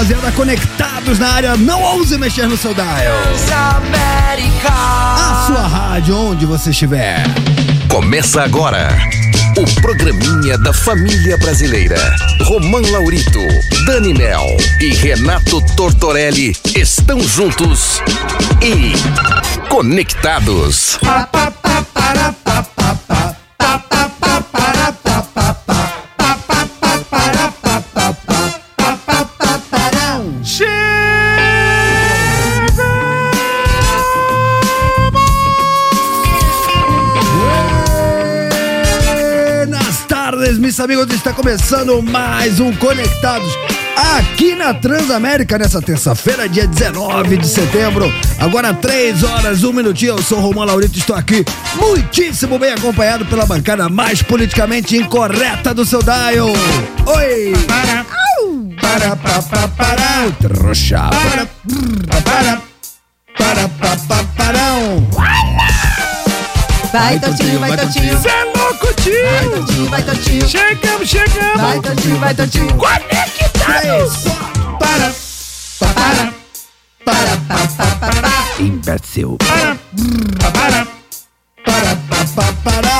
rapaziada, conectados na área. Não ouse mexer no seu dial. A sua rádio, onde você estiver. Começa agora o programinha da família brasileira. Romã Laurito, Dani Mel e Renato Tortorelli estão juntos e conectados. Buenas meus amigos. Está começando mais um Conectados aqui na Transamérica nessa terça-feira, dia 19 de setembro. Agora 3 horas, 1 minutinho. Eu sou o Romão Laurito, estou aqui muitíssimo bem acompanhado pela bancada mais politicamente incorreta do seu dial. Oi! Para! Para, para, para, para, trouxa. Para, para, para, para, para, para. Vai, Totinho, vai, Totinho. Cê é louco, Vai, tio! Totinho, vai, Totinho. Chegamos, chegamos! Vai, Totinho, vai, Totinho. Conectados! Para, para, para, para, para, para. Imbecil. Para, para, Para, para, para, para.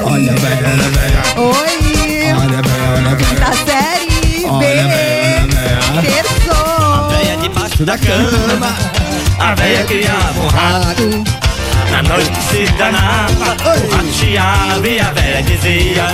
Olha, velho, olha, velho. Oi, Olha, olha, velho. da série Olha, B. velho. Terçou. Véia debaixo da cama, a véia criava um rato. Na noite se danava, o rato chiava e a véia dizia: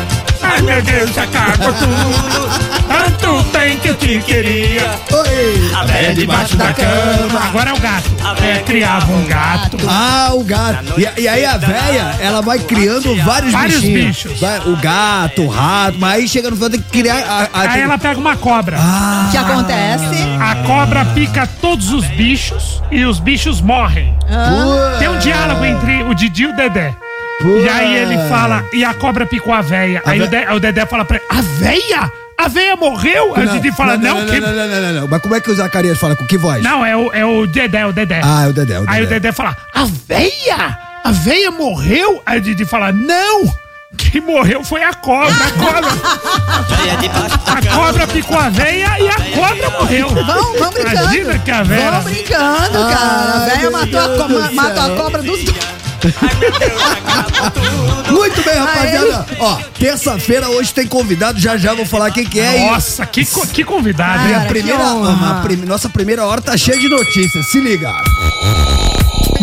Ai meu Deus, acabou tudo. Tanto tem que eu te queria. Oi. A véia debaixo da cama, Agora é o gato. a véia criava um gato. Ah, o gato. E, e aí a véia, ela vai criando vários, Vários bichinhos. bichos. Vai, o gato, o rato, mas aí chega no final tem que criar a, a- Aí ela pega uma cobra. Ah, O que acontece? A cobra pica todos os bichos e os bichos morrem. Tem um diálogo entre o Didi e o Dedé. Pô. E aí ele fala, e a cobra picou a véia. Aí vé- o, Dedé, o Dedé fala pra ele, a véia? A véia morreu? Aí o Didi fala, não, não, que... não, não, não, não, não. Mas como é que o Zacarias fala? Com que voz? Não, é o, é o Dedé, o Dedé. Ah, é o Dedé, o Aí o Dedé. Dedé fala, a véia? A véia morreu? Aí o Didi fala, não! Quem morreu foi a cobra. A cobra, A a cobra picou a véia e a cobra morreu. Vão, vão brincando. Imagina que a véia... Vão brincando, cara. A meu matou a, co matou a cobra dos dois. Muito bem, rapaziada. Ó, terça-feira hoje tem convidado, já já vou falar quem que é. Nossa, que, co- que convidado, E hein? a primeira, a prim- nossa primeira hora tá cheia de notícias. Se liga.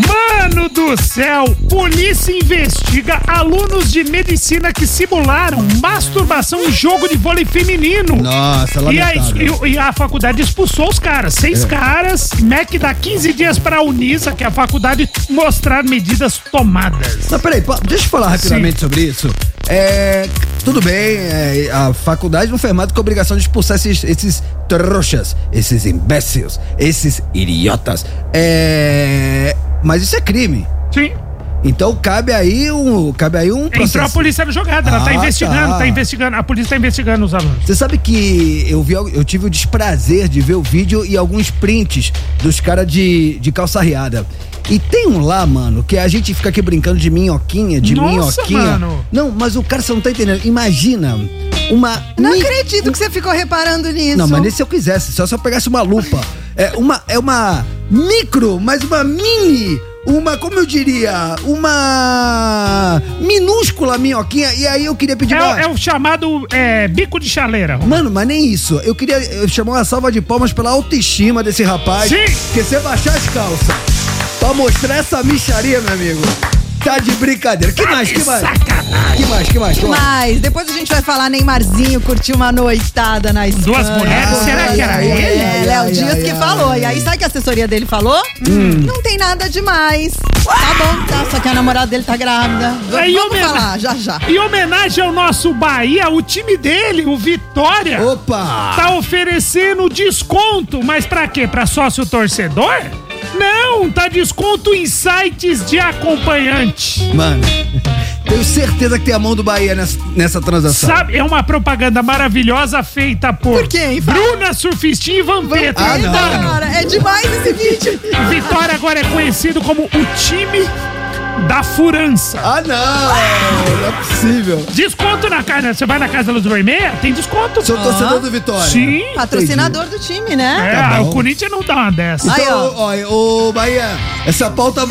Mano do céu! Polícia investiga alunos de medicina que simularam masturbação em jogo de vôlei feminino. Nossa, E a, lamentável. e, e a faculdade expulsou os caras. Seis caras. MEC dá 15 dias pra Unisa, que é a faculdade, mostrar medidas tomadas. Mas peraí, deixa eu falar rapidamente sobre isso. É. Tudo bem, é, a faculdade não fez mais do que a obrigação de expulsar esses, esses trouxas, esses imbéceis, esses idiotas. É. Mas isso é crime. Sim. Então cabe aí um. Cabe aí um Entrou a processo. polícia na jogada. Ela tá Ah, investigando, tá. tá. investigando. A polícia tá investigando os alunos. Você sabe que eu vi, eu tive o desprazer de ver o vídeo e alguns prints dos caras de, de calça riada. E tem um lá, mano, que a gente fica aqui brincando de minhoquinha, de Nossa, minhoquinha. mano. Não, mas o cara você não tá entendendo. Imagina uma. Não mi- acredito que você ficou reparando nisso. Não, mas nem se eu quisesse, só se eu pegasse uma lupa. É uma, é uma micro, mas uma mini. Uma, como eu diria, uma minúscula minhoquinha. E aí eu queria pedir É, uma... o- é o chamado é, bico de chaleira. Mano, mas nem isso. Eu queria eu chamar uma salva de palmas pela autoestima desse rapaz. Sim. Porque você baixar as calças pra mostrar essa micharia, meu amigo. Tá de brincadeira. Que mais? Que mais? Sacanagem. Que mais? Que mais? Que mais? Depois a gente vai falar Neymarzinho curtiu uma noitada na Espanha. Duas mulheres? Será que era ele? É, Léo Dias ai, que ai. falou. E aí, sabe o que a assessoria dele falou? Hum. Não tem nada demais. Tá bom, tá? Só que a namorada dele tá grávida. V- Aí, Vamos falar, já já. Em homenagem ao nosso Bahia, o time dele, o Vitória, Opa! tá oferecendo desconto. Mas pra quê? Pra sócio torcedor? Não, tá desconto em sites de acompanhante. Mano, tenho certeza que tem a mão do Bahia nessa, nessa transação. Sabe, é uma propaganda maravilhosa feita por, Por quem? Fala. Bruna Surfistinha e Vampeta. Ah, não. Cara, é demais esse vídeo. Vitória agora é conhecido como o time da Furança. Ah, não! Não é possível. Desconto na casa. Você vai na casa da Luz Vermelha? Tem desconto. Sou torcedor do Vitória. Sim. Patrocinador do time, né? É, Tá o Corinthians não dá uma dessa. Aí, Então, ó, ô Bahia, essa pauta.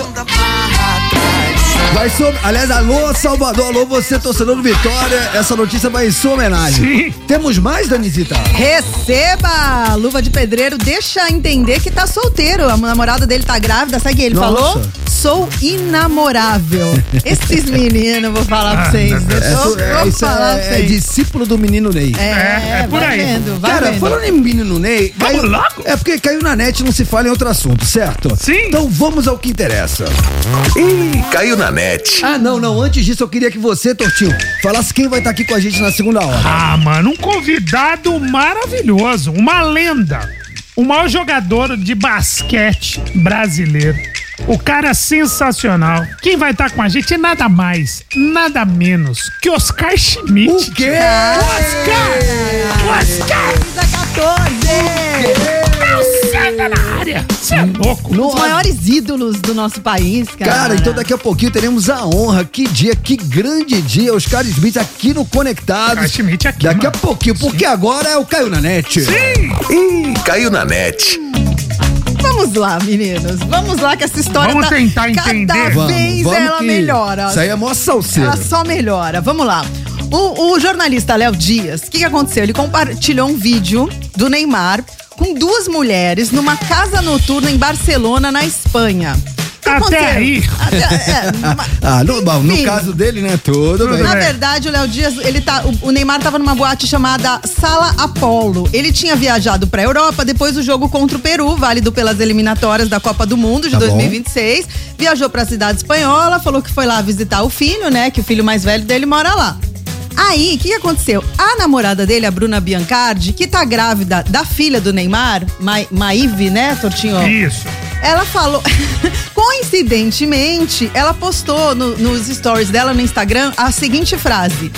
Vai sobre. Aliás, alô, Salvador, alô, você, torcedor do Vitória. Essa notícia vai em sua homenagem. Sim. Temos mais, Danizita? Receba! Luva de pedreiro deixa entender que tá solteiro. A namorada dele tá grávida. Sabe o que ele Nossa. falou? Sou inamorável. Esses meninos, vou falar pra vocês. Deus. Eu É, vou, é, vou falar pra é, é vocês. discípulo do menino Ney. É, É, é por aí. vendo, vai Cara, vendo. falando em menino Ney. Vamos caiu- logo? É porque caiu na net não se fala em outro assunto, certo? Sim. Então vamos ao que interessa. Ih, caiu na Ah, não, não. Antes disso, eu queria que você, Tortinho, falasse quem vai estar aqui com a gente na segunda hora. Ah, mano, um convidado maravilhoso, uma lenda. O maior jogador de basquete brasileiro. O cara sensacional. Quem vai estar com a gente é nada mais, nada menos que Oscar Schmidt. O quê? Oscar! Oscar! Camisa 14! É o Sega na área. Você é louco. Um dos maiores ídolos do nosso país, cara. Cara, então daqui a pouquinho teremos a honra. Que dia, que grande dia. Os caras Smith aqui no Conectados. Oscar Schmidt aqui, Daqui a mano. pouquinho, porque agora é o Caio na net. Sim! Ih, caiu na net. Vamos lá, meninos. Vamos lá que essa história Vamos tá tentar cada entender. vez ela que melhora. Isso aí é mó salseira. Ela só melhora. Vamos lá. O, o jornalista Léo Dias, o que, que aconteceu? Ele compartilhou um vídeo do Neymar com duas mulheres numa casa noturna em Barcelona, na Espanha. Até aconteceu? aí. Até- é, numa- Ah, no, bom, no caso dele, né? Tudo bem. Na verdade, o Léo Dias, ele tá. O, o Neymar tava numa boate chamada Sala Apollo. Ele tinha viajado pra Europa depois do jogo contra o Peru, válido pelas eliminatórias da Copa do Mundo de Tá bom. 2026. Viajou pra cidade espanhola, falou que foi lá visitar o filho, né? Que o filho mais velho dele mora lá. Aí, o que aconteceu? A namorada dele, a Bruna Biancardi, que tá grávida da filha do Neymar, Ma Maíve, né, Tortinho? Isso. Ela falou. Coincidentemente, ela postou no- nos stories dela no Instagram a seguinte frase: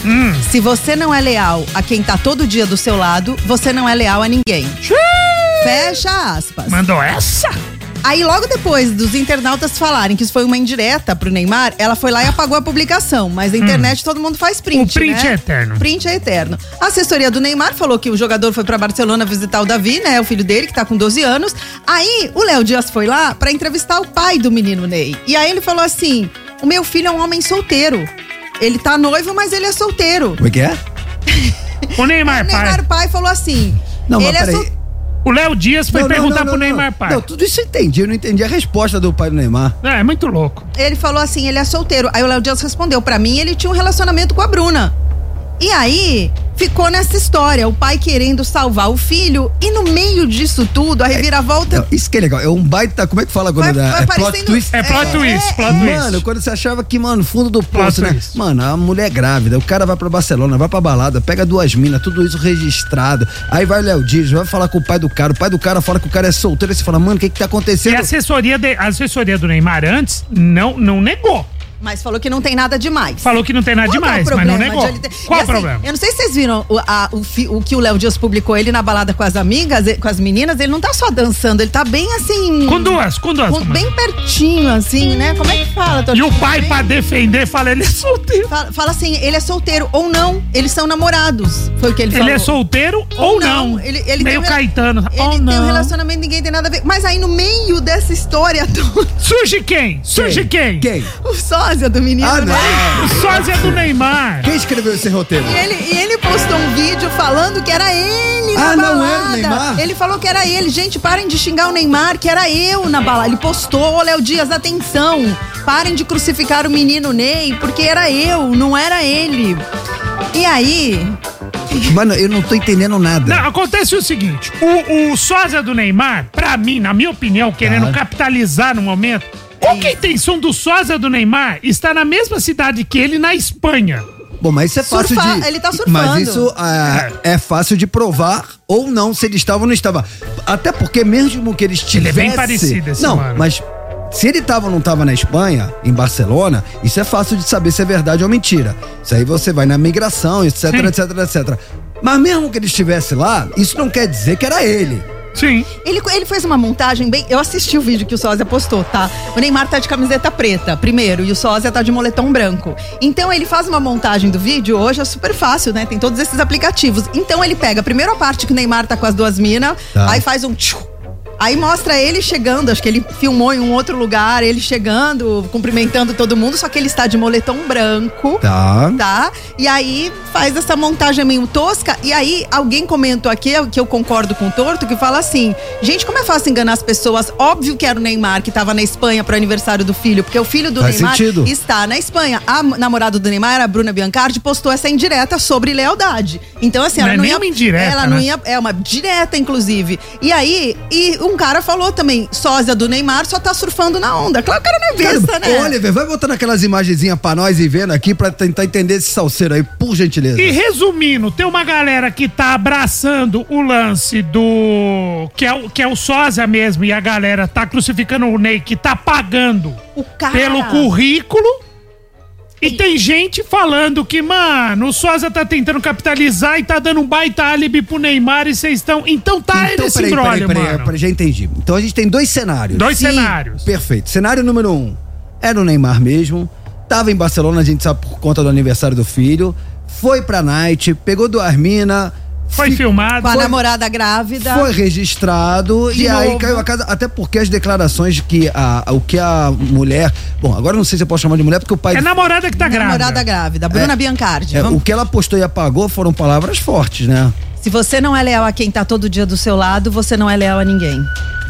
Se você não é leal a quem tá todo dia do seu lado, você não é leal a ninguém. Fecha aspas. Mandou essa? Aí, logo depois dos internautas falarem que isso foi uma indireta pro Neymar, ela foi lá e apagou a publicação. Mas na internet todo mundo faz print. O print né? é eterno. Print é eterno. A assessoria do Neymar falou que o jogador foi pra Barcelona visitar o Davi, né? O filho dele, que tá com 12 anos. Aí, o Léo Dias foi lá pra entrevistar o pai do menino Ney. E aí ele falou assim: o meu filho é um homem solteiro. Ele tá noivo, mas ele é solteiro. Como é que é? O Neymar, o pai. Neymar pai falou assim. Não, mas ele é peraí. sol- O Léo Dias foi Não, perguntar não, pro não, Neymar, não. pai. Não, tudo isso eu entendi. Eu não entendi a resposta do pai do Neymar. É, é muito louco. Ele falou assim, ele é solteiro. Aí o Léo Dias respondeu, pra mim ele tinha um relacionamento com a Bruna. E aí, ficou nessa história, o pai querendo salvar o filho, e no meio disso tudo, a reviravolta. Não, isso que é legal. É um baita. Como é que fala quando Vai- vai É plot twist? É plot É, twist, é, plot twist. Mano, quando você achava que, mano, fundo do poço, né? twist. Mano, a mulher é grávida, o cara vai pra Barcelona, vai pra balada, pega duas minas, tudo isso registrado. Aí vai o Léo Dias, vai falar com o pai do cara, o pai do cara fala que o cara é solteiro, aí você fala, mano, o que que tá E acontecendo? a assessoria, de- a assessoria do Neymar antes não, não negou. Mas falou que não tem nada demais. Falou que não tem nada Qual é o demais, mas não negou. ele ter- Qual E o assim, problema? Eu não sei se vocês viram o, a- o fi- o que o Léo Dias publicou ele na balada com as amigas, e- com as meninas. Ele não tá só dançando, ele tá bem assim. Com duas, com duas. com- bem pertinho, assim, né? Como é que fala, E Totinho? o pai, Bem- pra defender, fala, ele é solteiro. Fala, fala assim, ele é solteiro ou não, eles são namorados. Foi o que ele, Ele falou. é solteiro ou não. Ele, ele Meio tem um Caetano. Ele ou tem não. um relacionamento, ninguém tem nada a ver. Mas aí no meio dessa história toda, Surge quem? Surge quem? Quem? o sósia do menino, Ah, né? não. O sósia do Neymar. Quem escreveu esse roteiro? E ele, e ele postou um vídeo falando que era ele na Ah, não balada. era o Neymar? Ele falou que era ele. Gente, parem de xingar o Neymar, que era eu na balada. Ele postou, ô Léo Dias, atenção. Parem de crucificar o menino Ney, porque era eu, não era ele. E aí, Mano, eu não tô entendendo nada. Não, acontece o seguinte: o, o sósia do Neymar, pra mim, na minha opinião, querendo Tá. capitalizar no momento, qual que é a intenção do sósia do Neymar estar na mesma cidade que ele na Espanha? Bom, mas isso é fácil Surfar, de. ele tá surfando. Mas isso ah, é. fácil de provar ou não se ele estava ou não estava. Até porque mesmo que ele Ele estivesse. é bem parecido, esse Não, mano. mas se ele estava ou não estava na Espanha, em Barcelona, isso é fácil de saber se é verdade ou mentira. Isso aí você vai na migração, etc, Sim. etc, etc. Mas mesmo que ele estivesse lá, isso não quer dizer que era ele. Sim. Ele, ele fez uma montagem bem. Eu assisti o vídeo que o Sósia postou, tá? O Neymar tá de camiseta preta, primeiro, e o Sósia tá de moletom branco. Então ele faz uma montagem do vídeo, hoje é super fácil, né? Tem todos esses aplicativos. Então ele pega primeiro a parte que o Neymar tá com as duas minas, Tá. aí faz um. tchiu, Aí mostra ele chegando, acho que ele filmou em um outro lugar, ele chegando, cumprimentando todo mundo, só que ele está de moletom branco Tá. tá? E aí faz essa montagem meio tosca. E aí alguém comentou aqui, que eu concordo com o Torto, que fala assim: gente, como é fácil enganar as pessoas? Óbvio que era o Neymar que tava na Espanha pro aniversário do filho, porque o filho do Faz Neymar sentido. está na Espanha. A namorada do Neymar, a Bruna Biancardi, postou essa indireta sobre lealdade. Então, assim, Não ela é não nem ia. uma indireta, ela não né? ia. É uma direta, inclusive. E aí, e um cara falou também: sósia do Neymar só tá surfando na onda. Claro que o cara não é Cara, besta, né? Oliver, vai botando aquelas imagenzinhas pra nós e vendo aqui pra tentar entender esse salseiro aí, por gentileza. E resumindo, tem uma galera que tá abraçando o lance do. que é o, que é o sósia mesmo, e a galera tá crucificando o Ney, que tá pagando O cara. pelo currículo. E tem gente falando que, mano, o Sósia tá tentando capitalizar e tá dando um baita álibi pro Neymar e vocês estão. Então tá então, nesse peraí, peraí, embrólio, peraí, mano. peraí, já entendi. Então a gente tem dois cenários. Dois Sim. cenários. Perfeito. Cenário número um, era o Neymar mesmo. Tava em Barcelona, a gente sabe por conta do aniversário do filho. Foi pra night, pegou duas mina. Foi fi- filmado. Com a Foi- namorada grávida. Foi registrado e aí novo. caiu a casa. Até porque as declarações que a, o que a mulher. Bom, agora não sei se eu posso chamar de mulher, porque o pai. É namorada que tá namorada grávida. grávida, Bruna Biancardi. É, o que ela postou e apagou foram palavras fortes, né? Se você não é leal a quem tá todo dia do seu lado, você não é leal a ninguém.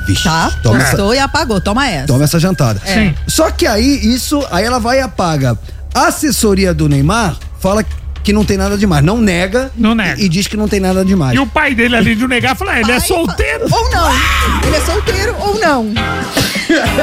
Vixe, Tá? toma, essa, Postou e apagou. Toma essa. toma essa jantada. Sim. Só que aí, isso, aí ela vai e apaga. A assessoria do Neymar fala que não tem nada demais. Não nega. Não nega. E, e diz que não tem nada demais. E o pai dele ali de negar falou: ah, ele é solteiro. Ou não. Ele é solteiro ou não.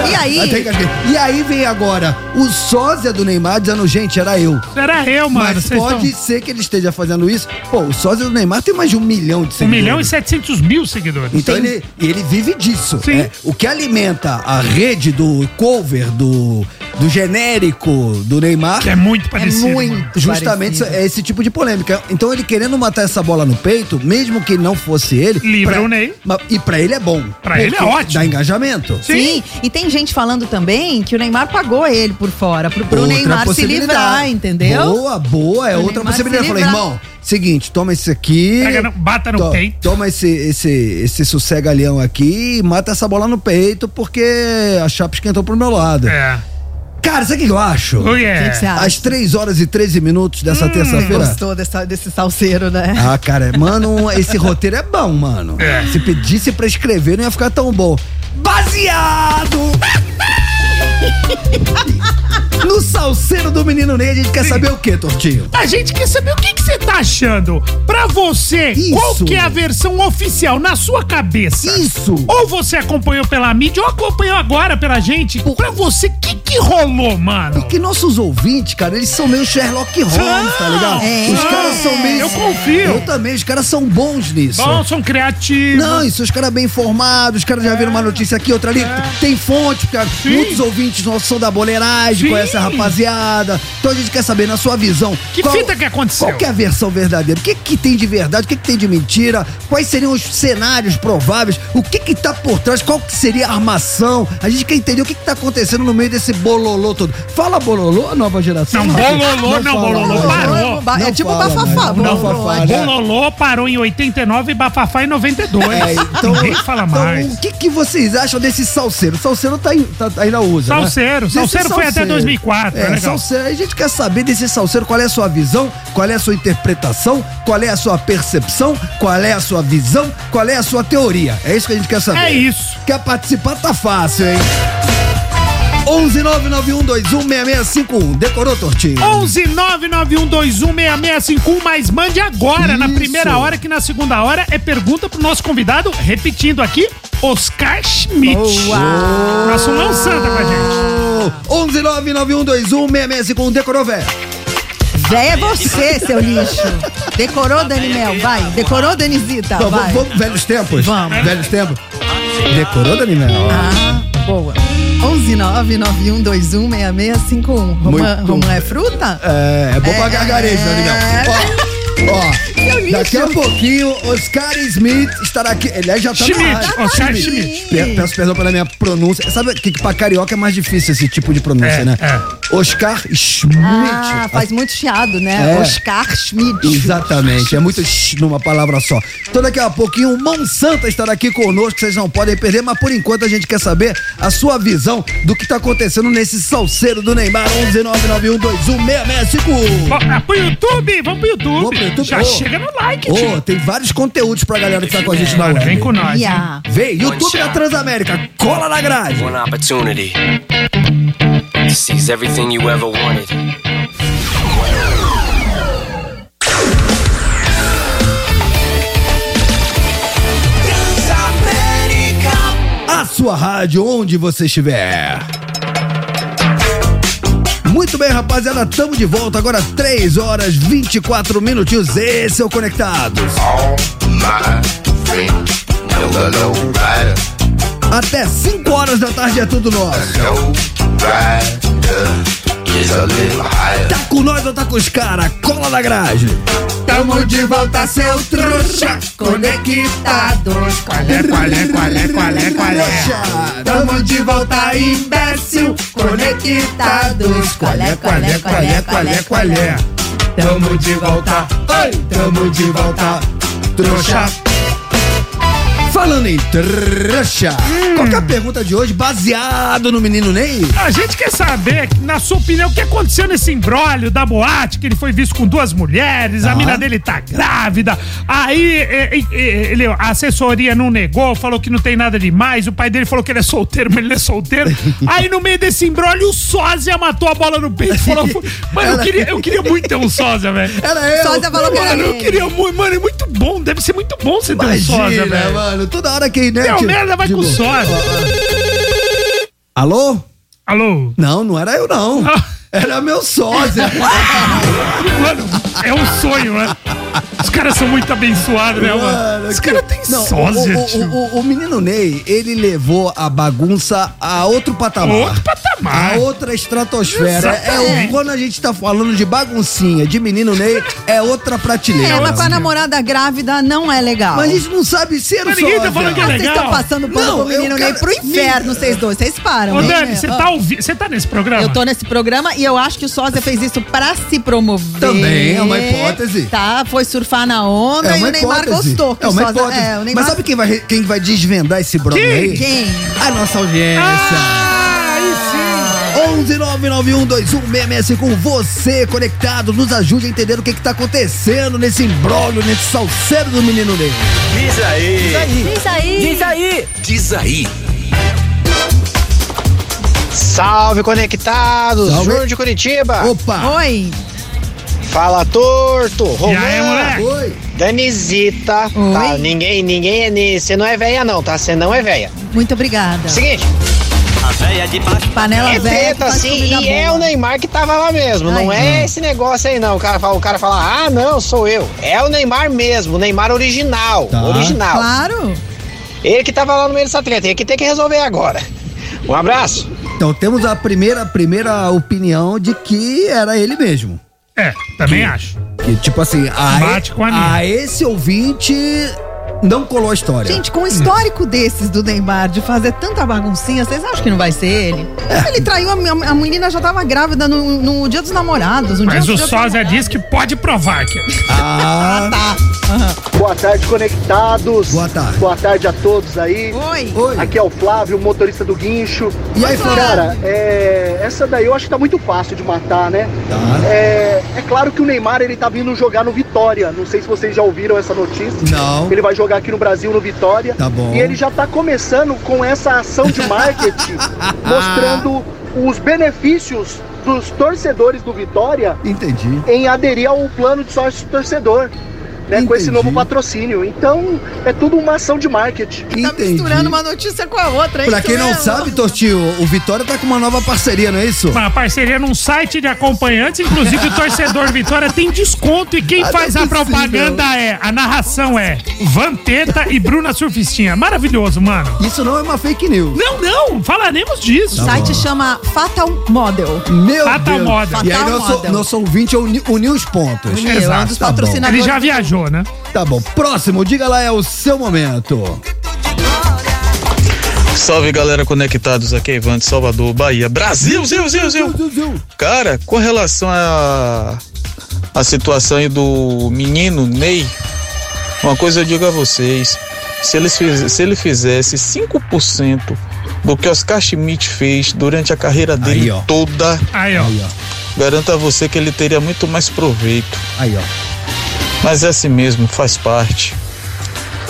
E aí? Até engasguei. E aí vem agora o sósia do Neymar dizendo, gente, era eu. Era eu, mano. Mas vocês pode estão- ser que ele esteja fazendo isso. Pô, o sósia do Neymar tem mais de um milhão de Um seguidores. milhão e setecentos mil seguidores. Então ele, ele vive disso. Sim. É, o que alimenta a rede do cover, do, do genérico do Neymar. Que é muito parecido. muito. mano. Justamente parecido. é esse tipo de polêmica. Então ele querendo matar essa bola no peito, mesmo que não fosse ele. Livra pra- o Ney. ma- E pra ele é bom. Pra ele é ótimo. Dá engajamento. Sim. E tem gente falando também que o Neymar pagou ele por fora, pro, pro Outra Neymar se livrar, entendeu? Boa, boa, é Pro outra Neymar possibilidade. falei, irmão, seguinte, toma esse aqui. Pega no- bata no to- peito. Toma esse, esse, esse sossega-leão aqui e mata essa bola no peito, porque a chapa esquentou pro meu lado. É. Cara, sabe o que eu acho? Oh, O que, yeah. que você acha? Às 3 horas e 13 minutos dessa terça-feira. Gostou dessa- desse salseiro, né? Ah, cara, mano, esse roteiro é bom, mano. É. Se pedisse pra escrever, não ia ficar tão bom. Baseado! No salseiro do menino Ney, a gente quer saber o quê, Tortinho? A gente quer saber o que que você tá achando. Pra você, Isso. qual que é a versão oficial na sua cabeça? Isso. Ou você acompanhou pela mídia ou acompanhou agora pela gente. Pra você, o que que rolou, mano? Porque nossos ouvintes, cara, eles são meio Sherlock Holmes, tá ligado? É. Os caras são meio. Eu confio. Eu também, os caras são bons nisso. Bom, são criativos. Não, isso, os caras bem informados, os caras já viram uma notícia aqui, outra ali. Tem fonte. É. Sim. Muitos ouvintes nossos são da boleiragem, Sim. conhecem a rapaziada. Então a gente quer saber, na sua visão. Que fita que aconteceu? Qual que é a versão verdadeira? O que, que tem de verdade? O que, que tem de mentira? Quais seriam os cenários prováveis? O que que tá por trás? Qual que seria a armação? A gente quer entender o que que tá acontecendo no meio desse bololô todo. Fala bololô, a nova geração? Não, bololô não, fala bololô parou. Ba- é Não tipo fala bafafá, bololô, Bafafá, é. né? Bololô parou em 89 e Bafafá em 92. É, então, Ninguém fala então, mais. o que, que vocês acham desse salseiro? Salseiro tá, aí- tá ainda usa, né? Salseiro. Desse Salseiro foi até 2004, É, é legal. salseiro. A gente quer saber desse salseiro, qual é a sua visão, qual é a sua interpretação, qual é a sua percepção, qual é a sua visão, qual é a sua teoria. É isso que a gente quer saber. É isso. Quer participar? Tá fácil, hein? 11991216651. Decorou, Tortinho? 11 991216651, mas mande agora, na Isso. primeira hora, que na segunda hora é pergunta pro nosso convidado, repetindo aqui, Oscar Schmidt. Boa. Nosso Lão Santa com a gente. 11991216651. Decorou, velho? Véi é você, seu lixo. Decorou, Dani Mel? Vai. Decorou, Danizita? Vai. vamos, velhos tempos? Vamos. Velhos tempos? Decorou, Daniel? Ah, boa. 11991216651. Romã, romã é fruta? É, é bom pra É. gargarejo, Daniel. Ó, ó. Daqui a pouquinho, Oscar Smith estará aqui. Ele já tá Schmidt, na rádio. Oscar Schmidt. Schmidt. Pe- Peço perdão pela minha pronúncia. Sabe que que pra carioca é mais difícil esse tipo de pronúncia, É, né? é. Oscar Schmidt. Ah, faz muito chiado, né? É. Oscar Schmidt. Exatamente, é muito sh numa palavra só. Então daqui a pouquinho o Monsanto estará aqui conosco, vocês não podem perder, mas por enquanto a gente quer saber a sua visão do que tá acontecendo nesse salseiro do Neymar 11991216655. Ó, ah, pro YouTube, vamos pro YouTube. YouTube. Já Ô. chega no like, Ô, tio. tem vários conteúdos pra galera que tá com a gente na web. vem com nós. Yeah. Vem, YouTube da Transamérica, cola na grade. One opportunity to seize everything you ever wanted. A sua rádio, onde você estiver. Muito bem, rapaziada, tamo de volta agora 3 horas 24 minutinhos. Esse é o Conectados. Até 5 horas da tarde é tudo nosso. Tá com nós ou tá com os caras? Cola na grade. Tamo de volta, seu trouxa. Conectados. Qual é, qual é, qual é, qual é, qual é? Tamo de volta, imbécil. Conectados. Qual é, qual é, qual é, qual é, qual é? Tamo de volta. Oi, tamo de volta, trouxa. Falando em trouxa, qual que é a pergunta de hoje, baseado no menino Ney? A gente quer saber, na sua opinião, o que aconteceu nesse embrólio da boate, que ele foi visto com duas mulheres, a Ah. mina dele tá grávida. Aí ele, a assessoria não negou, falou que não tem nada demais. O pai dele falou que ele é solteiro, mas ele não é solteiro. Aí no meio desse embrólio, o sósia matou a bola no peito e falou: Mano, eu queria, eu queria muito ter um sósia, velho. Era eu. Sósia falou que era Mano, eu queria muito, mano, é muito bom, deve ser muito bom você ter um sósia, Imagina, velho. mano, toda hora que, né? Deu tipo, merda, vai com sósia. Alô? Alô? Não, não era eu não. Ah. Era meu sósia. Mano, é um sonho, né? Os caras são muito abençoados, né, mano? Os caras têm sósia, o, o, tio. o, o, o menino Ney, ele levou a bagunça a outro patamar. Outro patamar. A outra estratosfera. É, o- quando a gente tá falando de baguncinha, de menino Ney, é outra prateleira. É, mas com a namorada grávida não é legal. Mas a gente não sabe ser o Mas ninguém tá falando que é Ah, vocês legal. estão passando pro menino eu Ney pro inferno, vocês dois. Vocês param, Ô? Dani, você tá ouvindo. Você tá nesse programa? Eu tô nesse programa e eu acho que o Sósia fez isso pra se promover. Também, é uma hipótese. Tá, foi surfar na onda É e o Neymar hipótese. gostou. que É o uma hipótese. é, o Neymar... Mas sabe quem vai, quem vai desvendar esse brome Quem? aí? quem? A nossa audiência. Ah, aí sim. 11 9912166 com você conectado. Nos ajude a entender o que, que tá acontecendo nesse embrólio, nesse salseiro do menino Ney. Diz aí. Diz aí. Diz aí. Diz aí. Salve conectados, Salve. Júnior de Curitiba. Opa! Oi. Fala torto, E aí! Danizita. Oi. Tá, ninguém, ninguém é você não é velha não, tá? Você não é velha. Muito obrigada. Seguinte, A véia de baixo. Panela é assim comida e é boa. o Neymar que tava lá mesmo, não Ai. é esse negócio aí não. O cara fala, o cara fala: "Ah, não, sou eu". É o Neymar mesmo, o Neymar original, Tá. original. Claro. Ele que tava lá no meio dessa treta, ele que tem que resolver agora. Um abraço. Então temos a primeira, primeira opinião de que era ele mesmo. É, também acho. Que tipo assim, a, Bate com a a esse ouvinte não colou a história. Gente, com um histórico desses do Neymar de fazer tanta baguncinha, vocês acham que não vai ser ele? É. Ele traiu a, a menina já tava grávida no, no dia dos namorados. Um Mas dia o Sósia diz que pode provar que. Ah, Tá. Boa tarde, conectados. Boa tarde. Boa tarde a todos aí. Oi. oi. Aqui é o Flávio, motorista do guincho. E aí, Flávio? Cara, é, essa daí eu acho que tá muito fácil de matar, né? Tá. É, é claro que o Neymar ele tá vindo jogar no Vitória. Não sei se vocês já ouviram essa notícia. Não. Ele vai jogar aqui no Brasil no Vitória. Tá bom. E ele já tá começando com essa ação de marketing, mostrando os benefícios dos torcedores do Vitória Entendi. em aderir ao plano de sócio torcedor. Né, com esse novo patrocínio. Então, é tudo uma ação de marketing. Tá Entendi. misturando uma notícia com a outra, hein? Pra quem não sabe, mesmo. Tortinho, o Vitória tá com uma nova parceria, não é isso? Uma parceria num site de acompanhantes, inclusive o torcedor Vitória tem desconto e quem Ah, faz é a propaganda é, a narração é Vanteta e Bruna Surfistinha. Maravilhoso, mano. Isso não é uma fake news. Não, não, falaremos disso. O site chama Fatal Model. Meu Fatal Deus. Model. E aí, nosso, Model. nosso ouvinte os pontos. É um dos Tá bom. patrocinadores. Ele já viajou. Né? Tá bom. Próximo, diga lá, é o seu momento. Salve galera conectados aqui, Ivan de Salvador, Bahia, Brasil, Zil, Zil, Zil. Cara, com relação a a situação aí do menino Ney, uma coisa eu digo a vocês, se ele, fiz- se ele fizesse 5% do que Oscar Schmidt fez durante a carreira dele Aí, ó. toda, Aí, ó. Aí, ó. garanto a você que ele teria muito mais proveito. Aí, ó. Mas é assim mesmo, faz parte.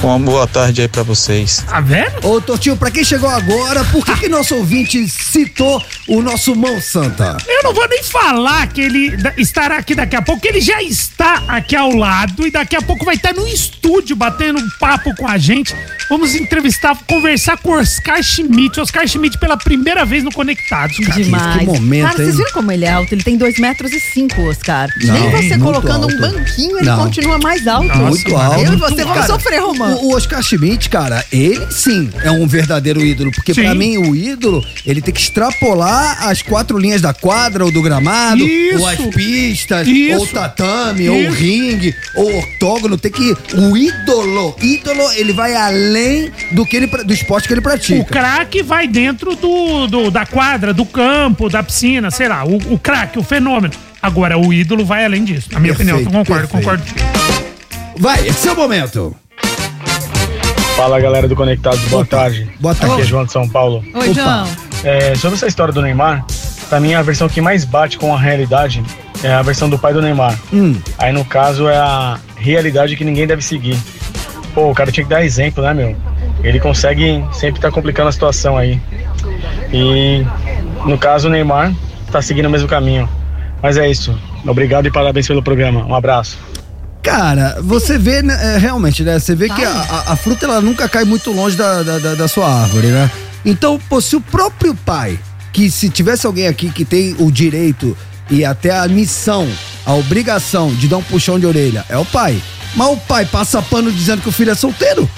Uma boa tarde aí pra vocês. Tá vendo? Ô, Tortinho, pra quem chegou agora, por que, que nosso ouvinte citou o nosso Mão Santa? Eu não vou nem falar que ele estará aqui daqui a pouco, que ele já está aqui ao lado e daqui a pouco vai estar no estúdio batendo um papo com a gente. Vamos entrevistar, conversar com o Oscar Schmidt. Oscar Schmidt pela primeira vez no Conectados, cara. Demais. que momento, Cara, vocês viram como ele é alto? Ele tem 2 metros e 5, Oscar. Não, Nem você colocando um alto. banquinho, ele Não. continua mais alto. Nossa, Muito alto. Eu e você vamos sofrer, Romano. O, o Oscar Schmidt, cara, ele sim é um verdadeiro ídolo. Porque pra mim, o ídolo, ele tem que extrapolar as quatro linhas da quadra ou do gramado, Isso. ou as pistas, Isso. ou o tatame, ou o Isso. ringue, ou o octógono. Tem que. O ídolo, ídolo, ele vai além do, que ele, do esporte que ele O pratica. craque vai dentro do, do- da quadra, do campo, da piscina, sei lá. O, o craque, o fenômeno. Agora, o ídolo vai além disso. Na minha Perfeito, opinião, eu concordo, perfeito. concordo. Vai, esse é o momento. Fala galera do Conectados, boa Opa, tarde. boa tarde. Aqui é João de São Paulo. Oi, Opa. João. É, sobre essa história do Neymar, pra mim a versão que mais bate com a realidade é a versão do pai do Neymar. Hum. Aí no caso é a realidade que ninguém deve seguir. Pô, o cara tinha que dar exemplo, né, meu? Ele consegue sempre tá complicando a situação aí. E no caso o Neymar tá seguindo o mesmo caminho. Mas é isso. Obrigado e parabéns pelo programa. Um abraço. Cara, você vê, né, é, realmente, né? Você vê que a, a- a fruta ela nunca cai muito longe da, da, da- da sua árvore, né? Então, pô, se o próprio pai, que se tivesse alguém aqui que tem o direito e até a missão, a obrigação de dar um puxão de orelha, é o pai. Mas o pai passa pano dizendo que o filho é solteiro.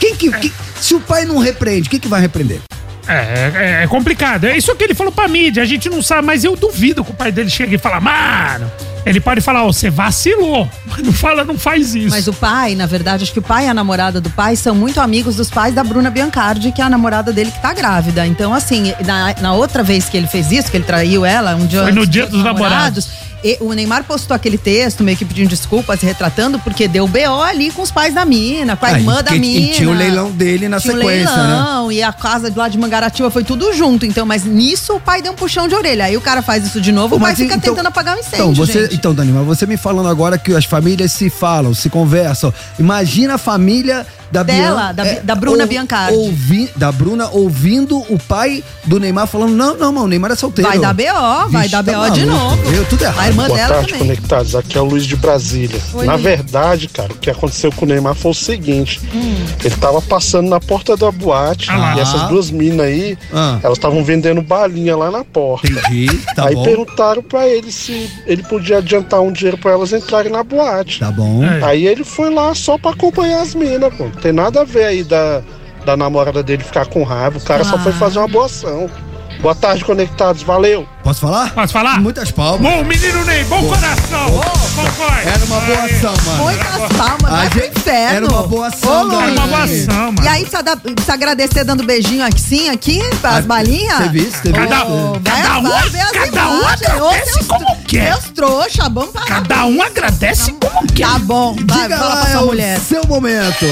Quem que. que- se o pai não repreende, quem que vai repreender? É, é, é complicado. É isso que ele falou pra mídia. A gente não sabe, mas eu duvido que o pai dele chegue e fale, mano. Ele pode falar, ó, você vacilou. Mas não fala, não faz isso. Mas o pai, na verdade, acho que o pai e a namorada do pai são muito amigos dos pais da Bruna Biancardi, que é a namorada dele que tá grávida. Então, assim, na, na outra vez que ele fez isso, que ele traiu ela, um dia Foi no dia do dos namorados. E o Neymar postou aquele texto, meio que pedindo desculpas, se retratando, porque deu BO ali com os pais da mina, com a Ah, e irmã da que- e mina. tinha o leilão dele na Tinha sequência, né? leilão, e a casa de lá de Mangaratiba foi tudo junto. Então, mas nisso o pai deu um puxão de orelha. Aí o cara faz isso de novo, o pai fica então- tentando apagar o incêndio, Então, você, gente. então, Dani, mas você me falando agora que as famílias se falam, se conversam. Imagina a família da Dela, Bian- da Bi- da Bruna Biancardi. ouvi- da Bruna ouvindo o pai do Neymar falando: não, não, mano, o Neymar é solteiro. Vai dar BO, vai Vixe, dar tá BO de novo. Eu tudo errado. A irmã Boa dela tarde, também. conectados. Aqui é o Luiz de Brasília. Oi, na Luiz. verdade, cara, o que aconteceu com o Neymar foi o seguinte: Hum. ele tava passando na porta da boate Ah e essas duas minas aí, Ah. elas estavam vendendo balinha lá na porta. Entendi, tá aí bom. perguntaram pra ele se ele podia adiantar um dinheiro pra elas entrarem na boate. Tá bom. É. Aí ele foi lá só pra acompanhar as minas, pô. Não tem nada a ver aí da, da namorada dele ficar com raiva. O cara só foi Ah. fazer uma boa ação. Boa tarde, conectados. Valeu. Posso falar? Posso falar? Muitas palmas. Bom, menino Ney, bom coração. Concordo. Era uma boa ação, mano. Muitas palmas, A vai pro gente- inferno. era uma boa ação, Ô. Era uma boa ação, mano. E aí precisa, dar- precisa agradecer dando beijinho assim, aqui, pras Ah, balinhas. você viu isso? Você viu Cada- isso? vai, cada um- vai ver as cada um agradece seus- como quer. Seus trouxa, vamos parar. Cada um agradece como quer. Tá bom, vai, Diga fala lá, pra é sua o mulher. seu momento.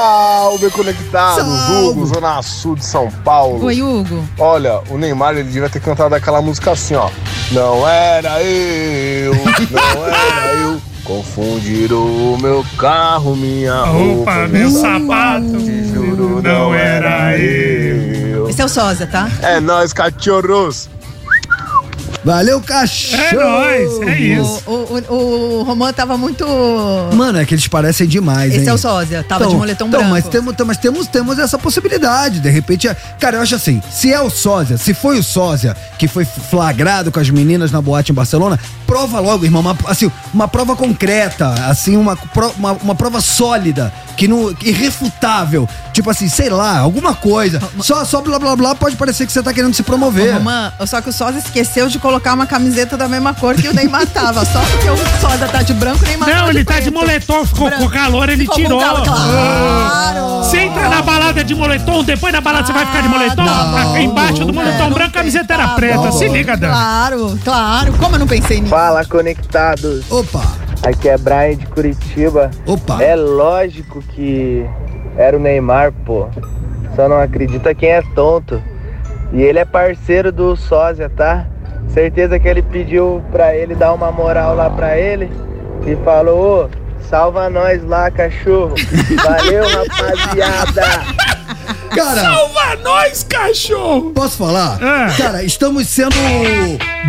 Salve, conectados! Salve. Hugo, Zona Sul de São Paulo. Oi, Hugo. Olha, o Neymar ele devia ter cantado aquela música assim, ó. Não era eu, não era eu. Confundiram o meu carro, minha roupa. Opa, meu sapato. Juro, Não era eu. Esse é o Sósia, tá? É nóis, cachorros. Valeu, cachorro. É nóis, é isso. O, o, o, o Romã tava muito. Mano, é que eles parecem demais, Esse hein? é o Sósia, tava de moletom então, branco. Mas temos, mas temos, temos essa possibilidade. De repente, é- cara, eu acho assim: se é o sósia, se foi o sósia que foi flagrado com as meninas na boate em Barcelona, prova logo, irmão. Uma, assim, uma prova concreta, assim, uma, uma, uma prova sólida que não. irrefutável. Tipo assim, sei lá, alguma coisa. Só, só blá blá blá pode parecer que você tá querendo se promover. Romã, só que o Sosa esqueceu de colocar uma camiseta da mesma cor que o Neymar tava. Só porque o Sosa tá de branco, o Neymar Não, tá ele tá de preto. moletom, ficou Branco. com calor, ele Ficou com tirou. calor, claro. Você entra na balada de moletom, depois na balada você vai ficar de moletom, não. Aqui embaixo do moletom não branco, a camiseta era tá preta. bom. Se liga, Dan. Claro, claro. Como eu não pensei nisso? Fala, conectados. Opa. Aqui é Brian de Curitiba. Opa. É lógico que era o Neymar, pô. Só não acredita quem é tonto. E ele é parceiro do sósia, tá? Certeza que ele pediu pra ele dar uma moral lá pra ele e falou: Ô, salva nós lá, cachorro. Valeu, rapaziada. Cara. Salva nós, cachorro! Posso falar? Ah. Cara, estamos sendo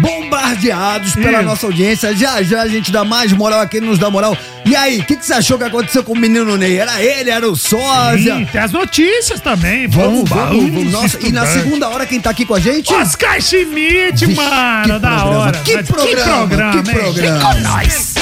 bombardeados pela Isso. nossa audiência. Já já a gente dá mais moral a quem nos dá moral. E aí, o que, que você achou que aconteceu com o menino Ney? Era ele, era o sósia? Tem as notícias também. Vamos, vamos, vamos. Nossa, e na segunda hora quem tá aqui com a gente? Oscar Schmidt, Vixe, mano, que da programa, hora. que Mas programa, programa, que programa. Vem com nós.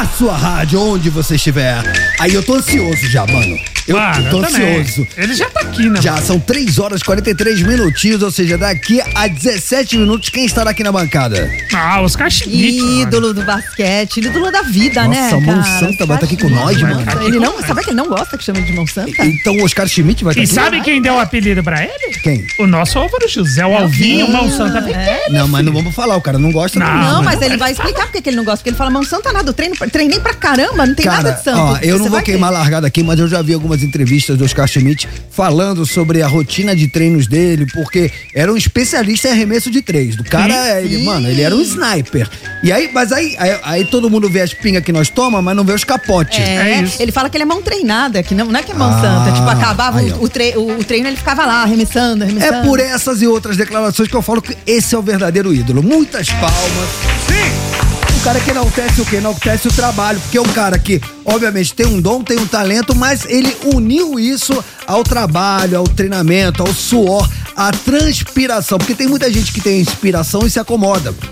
A sua rádio, onde você estiver. Aí eu tô ansioso já, mano. Eu, Mano, eu tô eu também. ansioso. Ele já tá aqui, né? Já são 3 horas e 43 minutinhos, ou seja, daqui a 17 minutos, quem estará aqui na bancada? Ah, Oscar Schmidt. Ídolo do basquete, ídolo da vida, Nossa, né? a Mão? Santa vai estar aqui com nós, mano. Ele não, sabe que ele não gosta que chama de mão santa? Então o Oscar Schmidt vai estar E aqui? sabe quem deu o apelido pra ele? Quem? O nosso Álvaro José, o Alvinho, Mão Santa Pequena. Não, mas não vamos falar, o cara não gosta Não, Não, né? mas ele vai explicar porque que ele não gosta. Porque ele fala, mão santa nada, eu treino, treinei pra caramba, não tem nada de santo. Ó, eu não Você vou vai queimar ver. largada aqui, mas eu já vi algumas entrevistas do Oscar Schmidt falando sobre a rotina de treinos dele, porque era um especialista em arremesso de três. Do cara, ele, mano, ele era um sniper. E aí, mas aí, aí, aí todo mundo vê as pingas que nós toma, mas não vê os capotes. É, ele fala que ele é mão treinada, que não, não é que é mão Ah, santa. Tipo, acabava aí, o, o, tre- o- o treino, ele ficava lá, arremessando, arremessando. É por essas e outras declarações que eu falo que esse é o verdadeiro ídolo. Muitas palmas. O cara que enaltece o quê? Enaltece o trabalho. Porque é um cara que, obviamente, tem um dom, tem um talento, mas ele uniu isso ao trabalho, ao treinamento, ao suor, à transpiração. Porque tem muita gente que tem inspiração e se acomoda.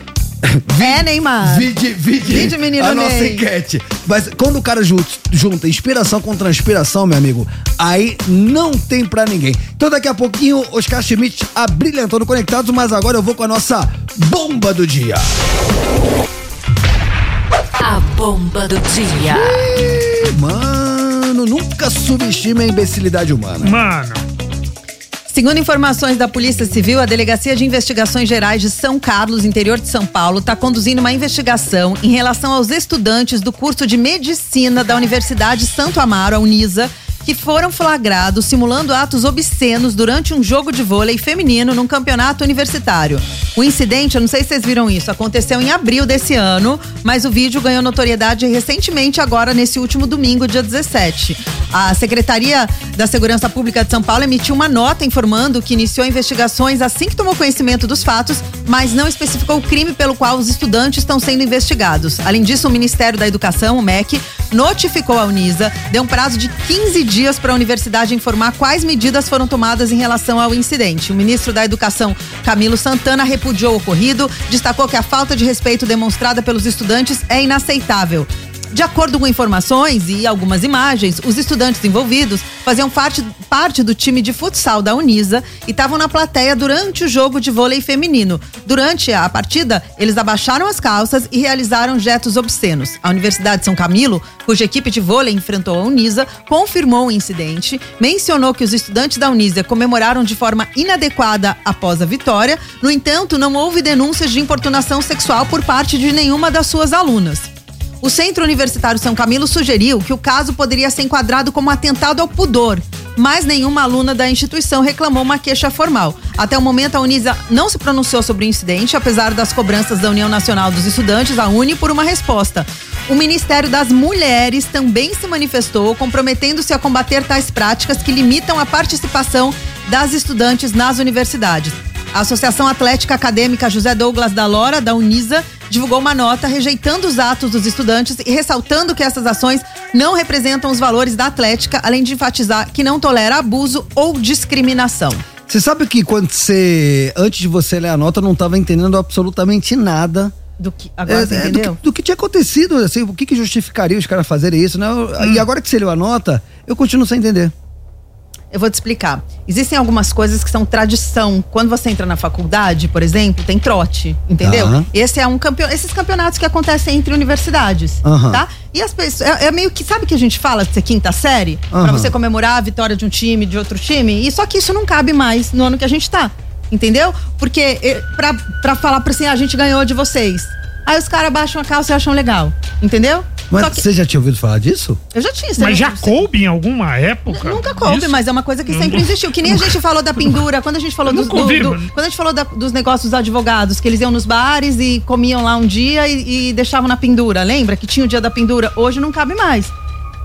É, Neymar. Vide, vide, Vide, menino a nossa Ney. enquete. Mas quando o cara junta, junta inspiração com transpiração, meu amigo, aí não tem pra ninguém. Então daqui a pouquinho, Oscar Schmidt abrilhantando conectados, mas agora eu vou com a nossa bomba do dia. A bomba do dia. Ih, Mano, nunca subestime a imbecilidade humana. Mano. Segundo informações da Polícia Civil, a Delegacia de Investigações Gerais de São Carlos, interior de São Paulo, está conduzindo uma investigação em relação aos estudantes do curso de Medicina da Universidade Santo Amaro, a Unisa, que foram flagrados simulando atos obscenos durante um jogo de vôlei feminino num campeonato universitário. O incidente, eu não sei se vocês viram isso, aconteceu em abril desse ano, mas o vídeo ganhou notoriedade recentemente, agora nesse último domingo, dia 17. A Secretaria da Segurança Pública de São Paulo emitiu uma nota informando que iniciou investigações assim que tomou conhecimento dos fatos, mas não especificou o crime pelo qual os estudantes estão sendo investigados. Além disso, o Ministério da Educação, o MEC, notificou a Unisa, deu um prazo de 15 dias para a universidade informar quais medidas foram tomadas em relação ao incidente. O ministro da Educação, Camilo Santana, repudiou o ocorrido, destacou que a falta de respeito demonstrada pelos estudantes é inaceitável. De acordo com informações e algumas imagens, os estudantes envolvidos faziam parte, parte do time de futsal da Unisa e estavam na plateia durante o jogo de vôlei feminino. Durante a partida, eles abaixaram as calças e realizaram gestos obscenos. A Universidade de São Camilo, cuja equipe de vôlei enfrentou a Unisa, confirmou o incidente, mencionou que os estudantes da Unisa comemoraram de forma inadequada após a vitória. No entanto, não houve denúncias de importunação sexual por parte de nenhuma das suas alunas. O Centro Universitário São Camilo sugeriu que o caso poderia ser enquadrado como atentado ao pudor, mas nenhuma aluna da instituição reclamou uma queixa formal. Até o momento, a Unisa não se pronunciou sobre o incidente, apesar das cobranças da União Nacional dos Estudantes, a UNE, por uma resposta. O Ministério das Mulheres também se manifestou, comprometendo-se a combater tais práticas que limitam a participação das estudantes nas universidades. A Associação Atlética Acadêmica José Douglas da Lora, da Unisa, divulgou uma nota rejeitando os atos dos estudantes e ressaltando que essas ações não representam os valores da Atlética, além de enfatizar que não tolera abuso ou discriminação. Você sabe que quando você. Antes de você ler a nota, não estava entendendo absolutamente nada. Do que agora você É, é, do, entendeu? que, do que tinha acontecido, assim, o que, que justificaria os caras fazerem isso, né? Hum. E agora que você leu a nota, eu continuo sem entender. Eu vou te explicar. Existem algumas coisas que são tradição. Quando você entra na faculdade, por exemplo, tem trote, entendeu? Aham. Esse é um campeão, esses campeonatos que acontecem entre universidades, Aham. tá? E as pessoas, é, é meio que sabe que a gente fala de ser quinta série, Pra Aham. você comemorar a vitória de um time, de outro time, e só que isso não cabe mais no ano que a gente tá. Entendeu? Porque pra falar pra assim, "Ah, a gente ganhou de vocês. Aí os caras baixam a calça e acham legal. Entendeu? Mas que você já tinha ouvido falar disso? eu já tinha. você Mas não- já coube em alguma época? Nunca coube, Isso? mas é uma coisa que Não- sempre existiu. Que nem a gente falou da pendura, quando a gente falou dos, do- do- quando a gente falou da- dos negócios dos advogados, que eles iam nos bares e comiam lá um dia e, e deixavam na pendura. Lembra que tinha o dia da pendura? Hoje não cabe mais.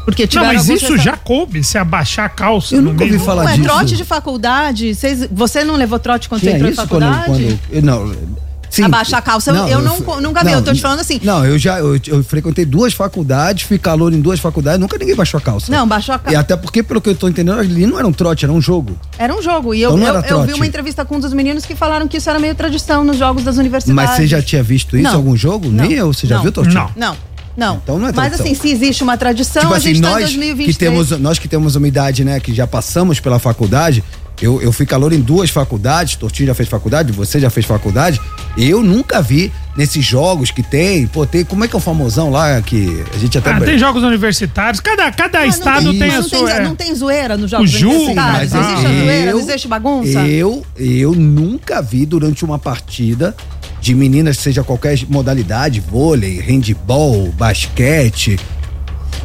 Porque Não, mas isso já coube, se abaixar a calça. Eu nunca ouvi falar Ué, disso. trote de faculdade. Vocês, você não levou trote quando Tinha você entrou em isso quando, faculdade? quando. Não. Sim. Abaixar a calça, eu- eu não- nunca vi, eu tô te falando assim. Não, eu já eu, eu frequentei duas faculdades, fui calor em duas faculdades, nunca ninguém baixou a calça. Não, baixou a E calça. até porque, pelo que eu tô entendendo, ali não era um trote, era um jogo. Era um jogo. E eu, Então não eu, eu vi uma entrevista com um dos meninos que falaram que isso era meio tradição nos jogos das universidades. Mas você já tinha visto isso em Não. algum jogo? Não. Nem eu, você já Não. viu, Tortinho? Não. Não. Então não é Mas assim, se existe uma tradição, tipo a assim, gente tá em nós 2023. que temos, nós que temos uma idade, né, que já passamos pela faculdade, eu, eu fui calor em duas faculdades, Tortinho já fez faculdade, você já fez faculdade, eu nunca vi nesses jogos que tem, pô, tem, como é que é o famosão lá, que a gente até... Ah, tem jogos universitários, cada, cada estado tem, tem mas a não, sua. tem, é. não tem zoeira nos jogos O universitários? mas Existe a eu- zoeira? Não existe bagunça? Eu, eu nunca vi durante uma partida de meninas, seja qualquer modalidade, vôlei, handball, basquete,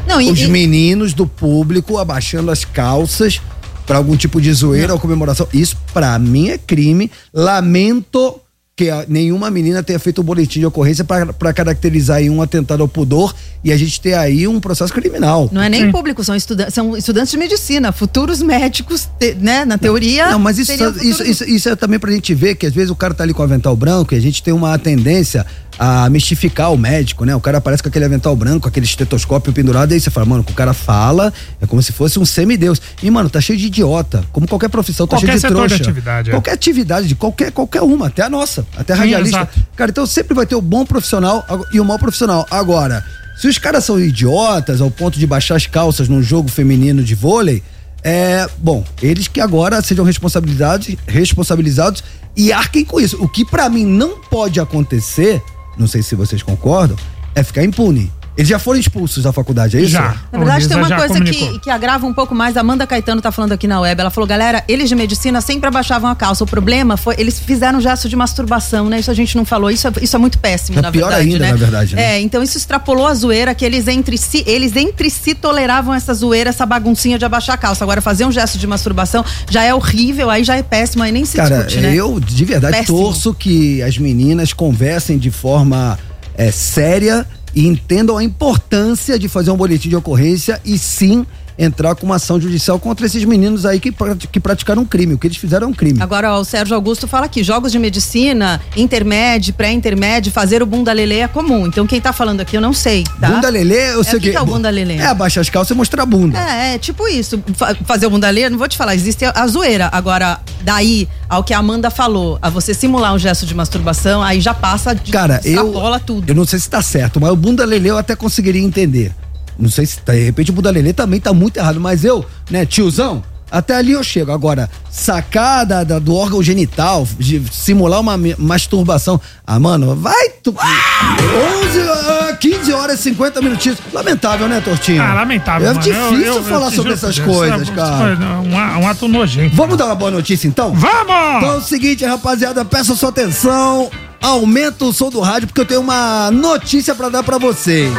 Não, e- os e- meninos do público abaixando as calças pra algum tipo de zoeira ou comemoração. Isso pra mim é crime. Lamento que a- nenhuma menina tenha feito um boletim de ocorrência pra pra caracterizar aí um atentado ao pudor e a gente ter aí um processo criminal. Não é nem público, são, estuda são estudantes de medicina, futuros médicos, te- né? Na teoria. Não, mas isso, isso, isso, isso é também pra gente ver que às vezes o cara tá ali com o avental branco e a gente tem uma tendência a mistificar o médico, né? O cara aparece com aquele avental branco, aquele estetoscópio pendurado, e aí você fala, mano, o cara fala, é como se fosse um semideus. E, mano, tá cheio de idiota. Como qualquer profissão, tá Qualquer cheio de setor de trouxa. atividade, é. Qualquer atividade, de qualquer, qualquer uma, até a nossa, até a Sim, radialista. exato. Cara, então sempre vai ter o bom profissional e o mau profissional. Agora, se os caras são idiotas ao ponto de baixar as calças num jogo feminino de vôlei, é. Bom, eles que agora sejam responsabilizados, responsabilizados e arquem com isso. O que pra mim não pode acontecer, não sei se vocês concordam, é ficar impune. Eles já foram expulsos da faculdade, é isso? Já. Na verdade, tem uma coisa que, que agrava um pouco mais. A Amanda Caetano tá falando aqui na web. Ela falou, galera, eles de medicina sempre abaixavam a calça. O problema foi, eles fizeram um gesto de masturbação, né? Isso a gente não falou. Isso é, isso é muito péssimo, É na pior verdade. ainda, né? na verdade, né? É, então isso extrapolou a zoeira que eles entre si, eles entre si toleravam essa zoeira, essa baguncinha de abaixar a calça. Agora, fazer um gesto de masturbação já é horrível, aí já é péssimo, aí nem se Cara, discute, né? eu de verdade Péssimo. torço que as meninas conversem de forma é, séria e entendam a importância de fazer um boletim de ocorrência e sim entrar com uma ação judicial contra esses meninos aí que, que praticaram um crime. O que eles fizeram é um crime. Agora, ó, o Sérgio Augusto fala aqui: jogos de medicina, intermédio, pré-intermédio, fazer o bunda lelê é comum. Então, quem tá falando aqui, eu não sei. Tá? Bunda lelê, eu É, sei o que, que é o bunda lelê? É abaixar as calças e mostrar a bunda. É, é tipo isso. Fa- fazer o bunda lelê, não vou te falar, existe a zoeira. Agora, daí ao que a Amanda falou, a você simular um gesto de masturbação, aí já passa de Cara, eu, tudo. eu não sei se tá certo, mas o bunda lelê eu até conseguiria entender. Não sei se tá, de repente o bunda lelê também tá muito errado, mas eu, né, tiozão, até ali eu chego. Agora, sacar da, da- do órgão genital, de simular uma masturbação. Ah, mano, vai tu. 11, ah, 15 horas e 50 minutinhos. Lamentável, né, Tortinho? Ah, lamentável, É mano. difícil Eu- eu- falar eu- sobre essas eu- coisas, cara. foi Um, a- um ato nojento. Vamos dar uma boa notícia então? Vamos! Então é o seguinte, rapaziada, peço sua atenção. Aumenta o som do rádio porque eu tenho uma notícia pra dar pra vocês.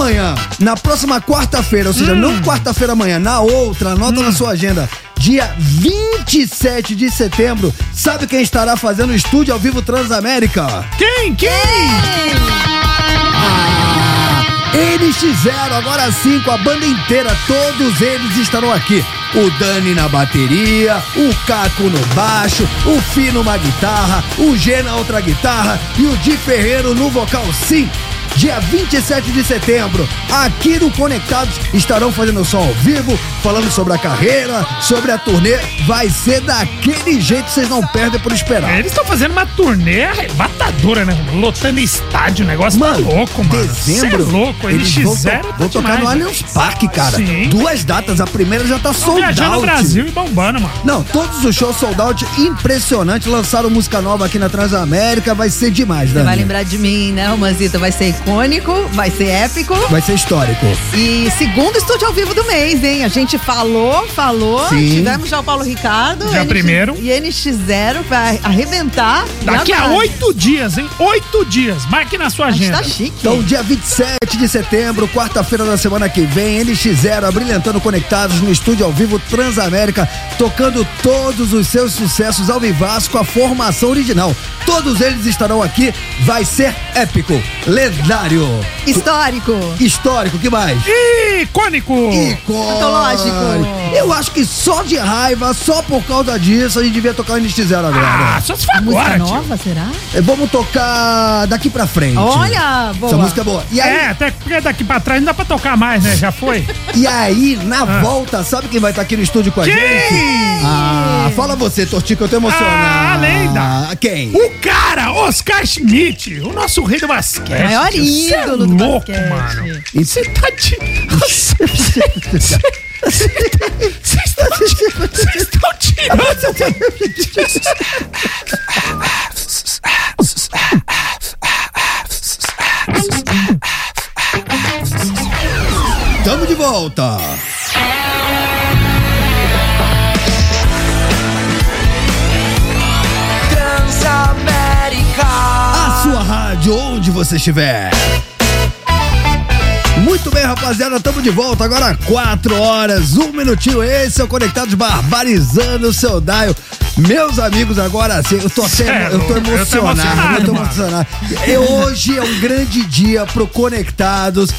Amanhã, na próxima quarta-feira, ou seja, não quarta-feira amanhã, na outra, anota na sua agenda. Dia 27 de setembro, sabe quem estará fazendo o estúdio ao vivo Transamérica? Quem? Quem? NX0, agora sim, com a banda inteira, todos eles estarão aqui. O Dani na bateria, o Caco no baixo, o Fino na guitarra, o G na outra guitarra e o Di Ferreiro no vocal sim. Dia 27 de setembro, aqui no Conectados, estarão fazendo som ao vivo, falando sobre a carreira, sobre a turnê. Vai ser daquele jeito, vocês não perdem por esperar. Eles estão fazendo uma turnê arrebatadora, né? Lotando estádio, o negócio mano, tá louco, mano. Dezembro, Cê é louco, eles NX0 vão, to tá vão tocar demais, no né? Allianz Parque, cara. Sim. Duas datas, a primeira já tá sold viajando out. no Brasil e bombando, mano. Não, todos os shows sold out, impressionante. Lançaram música nova aqui na Transamérica, vai ser demais, Você Dani. vai lembrar de mim, né, Romazita? Vai ser icônico, vai ser épico. Vai ser histórico. E segundo estúdio ao vivo do mês, hein? A gente falou, falou. Sim. Tivemos já o Paulo Ricardo. Dia primeiro. E NX0 vai arrebentar. Daqui a oito dias, hein? Oito dias. Marque na sua A gente agenda. tá chique. Então, dia 27 de setembro, quarta-feira da semana que vem, NX0 abrilhantando conectados no estúdio ao vivo Transamérica, tocando todos os seus sucessos ao vivaço com a formação original. Todos eles estarão aqui, vai ser épico, lendário, Histórico. histórico, que mais? Icônico. Icônico. Antológico. Eu acho que só de raiva, só por causa disso, a gente devia tocar o NX0 agora. Ah, só se for Música agora, tio. nova, será? Eh, Vamos tocar daqui pra frente. Olha, boa. Essa música é boa. E aí, É, até porque daqui pra trás não dá pra tocar mais, né? Já foi. E aí, na volta, sabe quem vai estar aqui no estúdio com a Quem? gente? Ah, fala você, Tortico, eu tô emocionado. Ah, a lenda. Quem? O cara, Oscar Schmidt, o nosso rei do basquete. Maior tio. Cê é ídolo do louco, basquete. mano. Você tá de... Vocês estão tirando... Tamo de volta. Rádio, onde você estiver. Muito bem, rapaziada, tamo de volta agora 4 horas, um minutinho. Esse é o Conectados Barbarizando o seu Daio. Meus amigos, agora sim, eu tô, até, Sério? eu tô Eu tô emocionado. Eu tô emocionado, emocionado. E hoje é um grande dia pro Conectados.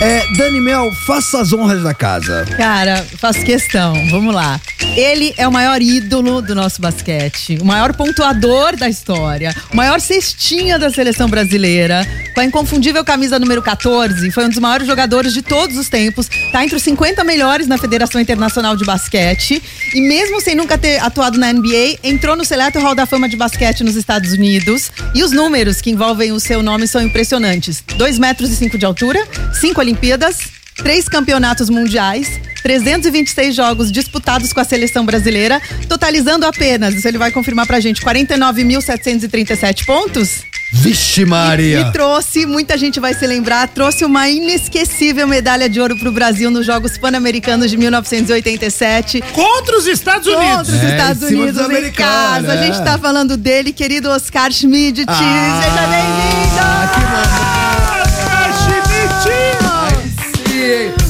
É, Dani Mel, faça as honras da casa. Cara, faço questão. Vamos lá. Ele é o maior ídolo do nosso basquete, o maior pontuador da história, o maior cestinha da seleção brasileira, com a inconfundível camisa número 14, foi um dos maiores jogadores de todos os tempos, tá entre os 50 melhores na Federação Internacional de Basquete e mesmo sem nunca ter atuado na NBA, entrou no seleto Hall da Fama de Basquete nos Estados Unidos e os números que envolvem o seu nome são impressionantes. 2 metros e 5 de altura, 5 Olimpíadas, três campeonatos mundiais, 326 jogos disputados com a seleção brasileira, totalizando apenas, isso ele vai confirmar pra gente, 49.737 pontos. Vixe, Maria. E trouxe, muita gente vai se lembrar, trouxe uma inesquecível medalha de ouro pro Brasil nos Jogos Pan-Americanos de 1987. Contra os Estados Unidos. Contra os É, Estados em Unidos dos em americanos, casa. A é. gente tá falando dele, querido Oscar Schmidt. Ah, Seja bem-vindo!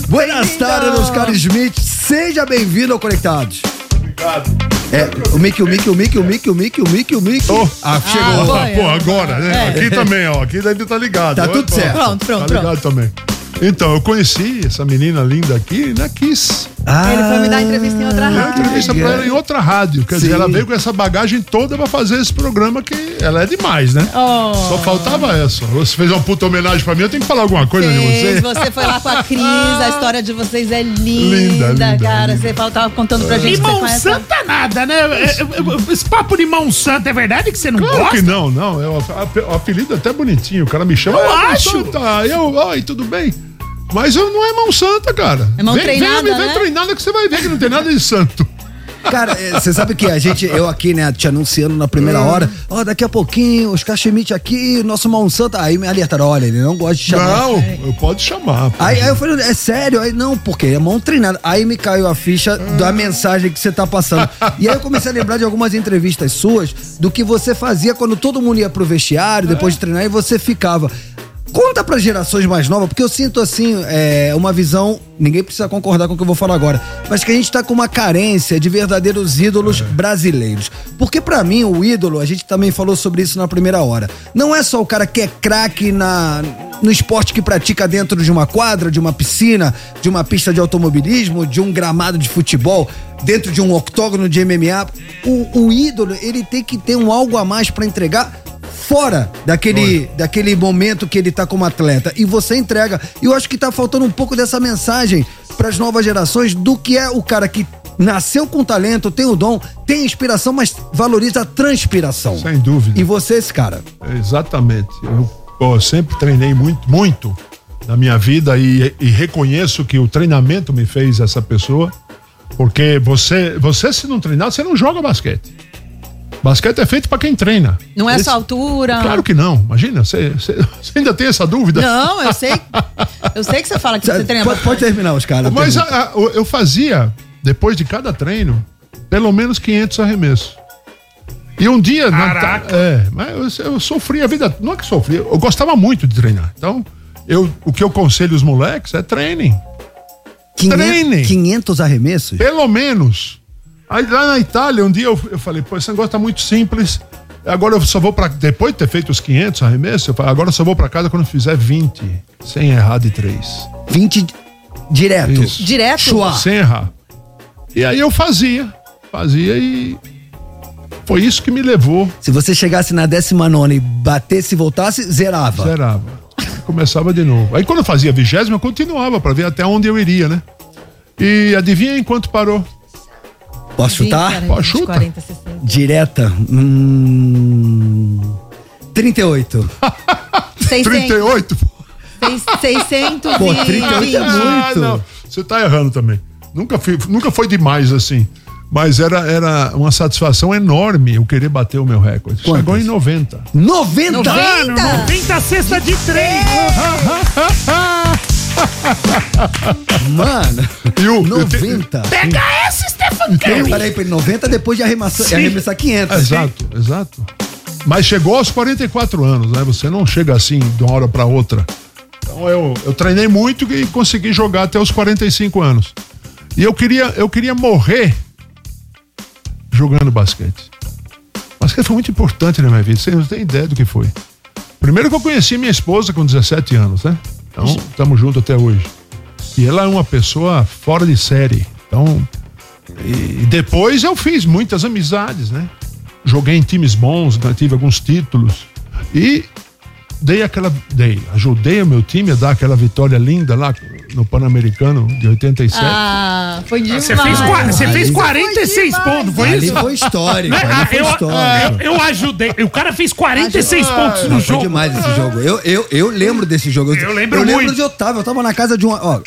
Buenas tardes, Oscar Smith. Seja bem-vindo ao Conectados. Obrigado. É, o Mickey, o Mickey, o Mickey, o Mickey, o Mickey, o Mickey, o Mickey. Ah, chegou. foi. Ah, pô, agora, né? É. Aqui também, ó. Aqui deve estar ligado. Tá Ó, tudo pô, certo. Pronto, pronto, Tá ligado também. Então, eu conheci essa menina linda aqui na Kiss. Ah, Ele foi me dar entrevista em outra rádio. entrevista pra ela em outra rádio. Quer Sim. dizer, ela veio com essa bagagem toda pra fazer esse programa que ela é demais, né? Oh. Só faltava essa. Você fez uma puta homenagem pra mim, eu tenho que falar alguma coisa de Fez, você. você foi lá com a Cris, a história de vocês é linda, Linda, linda, cara. linda. Você faltava contando pra gente. Que você mão conhece santa nada, né? Esse papo de mão santa é verdade que você não Claro gosta? que não, não. É o, apelido é até bonitinho. O cara me chama. Eu "Ah, acho." Santa. Eu, oi, tudo bem? Mas eu não é mão santa, cara. É mão vem, treinada, vem, vem né? treinada que você vai ver que não tem nada de santo. Cara, é, você sabe que a gente, eu aqui, né, te anunciando na primeira hora, ó, daqui a pouquinho, os Schmidt aqui, nosso Monsanto. Aí me alertaram, olha, ele não gosta de chamar. Não, eu pode chamar. pô. Aí, aí eu falei, é sério? Aí, não, porque é mão treinada. Aí me caiu a ficha da mensagem que você tá passando. E aí eu comecei a lembrar de algumas entrevistas suas, do que você fazia quando todo mundo ia pro vestiário, depois de treinar, e você ficava. Conta para gerações mais novas, porque eu sinto assim, é, uma visão, ninguém precisa concordar com o que eu vou falar agora, mas que a gente tá com uma carência de verdadeiros ídolos brasileiros. Porque para mim o ídolo, a gente também falou sobre isso na primeira hora, não é só o cara que é craque na no esporte que pratica dentro de uma quadra, de uma piscina, de uma pista de automobilismo, de um gramado de futebol, dentro de um octógono de MMA. O, o ídolo, ele tem que ter um algo a mais para entregar fora daquele, daquele momento que ele tá como atleta. E você entrega. E eu acho que tá faltando um pouco dessa mensagem para as novas gerações do que é o cara que nasceu com talento, tem o dom, tem inspiração, mas valoriza a transpiração. Sem dúvida. E você, esse cara. Exatamente. Eu, pô, sempre treinei muito, muito na minha vida e, e reconheço que o treinamento me fez essa pessoa, porque você, você se não treinar, você não joga basquete. Basquete é feito para quem treina. Não é Esse- só altura. Claro que não. Imagina, você, ainda tem essa dúvida? Não, eu sei. Eu sei que você fala que você treina Pode, pode terminar os caras. Mas a- a- eu fazia, depois de cada treino, pelo menos 500 arremessos. E um dia. na- é, mas eu, eu sofri a vida. Não é que sofri, eu gostava muito de treinar. Então, eu, o que eu aconselho os moleques é treinem. 500, treinem. 500 arremessos? Pelo menos. Aí lá na Itália, um dia eu, eu falei, pô, esse negócio tá muito simples. Agora eu só vou pra. Depois de ter feito os 500 arremessos, eu falei, agora eu só vou pra casa quando eu fizer 20, sem errar de 3. 20 direto. Isso. Direto? Chua. Sem errar. E aí eu fazia, fazia e foi isso que me levou. Se você chegasse na 19 e batesse e voltasse, zerava. Zerava. Começava de novo. Aí quando eu fazia a vigésima, eu continuava pra ver até onde eu iria, né? E adivinha em quanto parou? Posso chutar? Pode chuta. 40, 60. Direta? Hum, 38. 600. 38? Seis- 600 Pô, e 38 é 20. muito. Ah, não. Você tá errando também. Nunca, fui, nunca foi demais assim. Mas era, era uma satisfação enorme eu querer bater o meu recorde. Chegou Quantas? em 90. 90? Mano, 90 cesta de três. Mano, E o, 90. Pega esse, Stephen Peraí, Curry. peraí, peraí, 90 depois de arremessar, Sim. arremessar 500. Exato, exato. Mas chegou aos 44 anos, né? Você não chega assim de uma hora para outra. Então eu, eu treinei muito e consegui jogar até os 45 anos. E eu queria, eu queria morrer jogando basquete. Basquete foi muito importante na minha vida, você não tem ideia do que foi. Primeiro que eu conheci minha esposa com 17 anos, né? Então, estamos juntos até hoje. E ela é uma pessoa fora de série. Então, e depois eu fiz muitas amizades, né? Joguei em times bons, né? tive alguns títulos. E dei aquela. Dei, ajudei o meu time a dar aquela vitória linda lá no Pan-Americano de 87. Ah, foi demais. Você fez, você fez Ali- 46 pontos, foi Ali isso? foi histórico, Né? ali foi eu, histórico. eu, eu ajudei. O cara fez 46 pontos no Não, foi jogo. demais esse jogo. Eu, eu, eu lembro desse jogo. Eu lembro Eu lembro muito. de eu tava. Eu tava na casa de uma. Ó,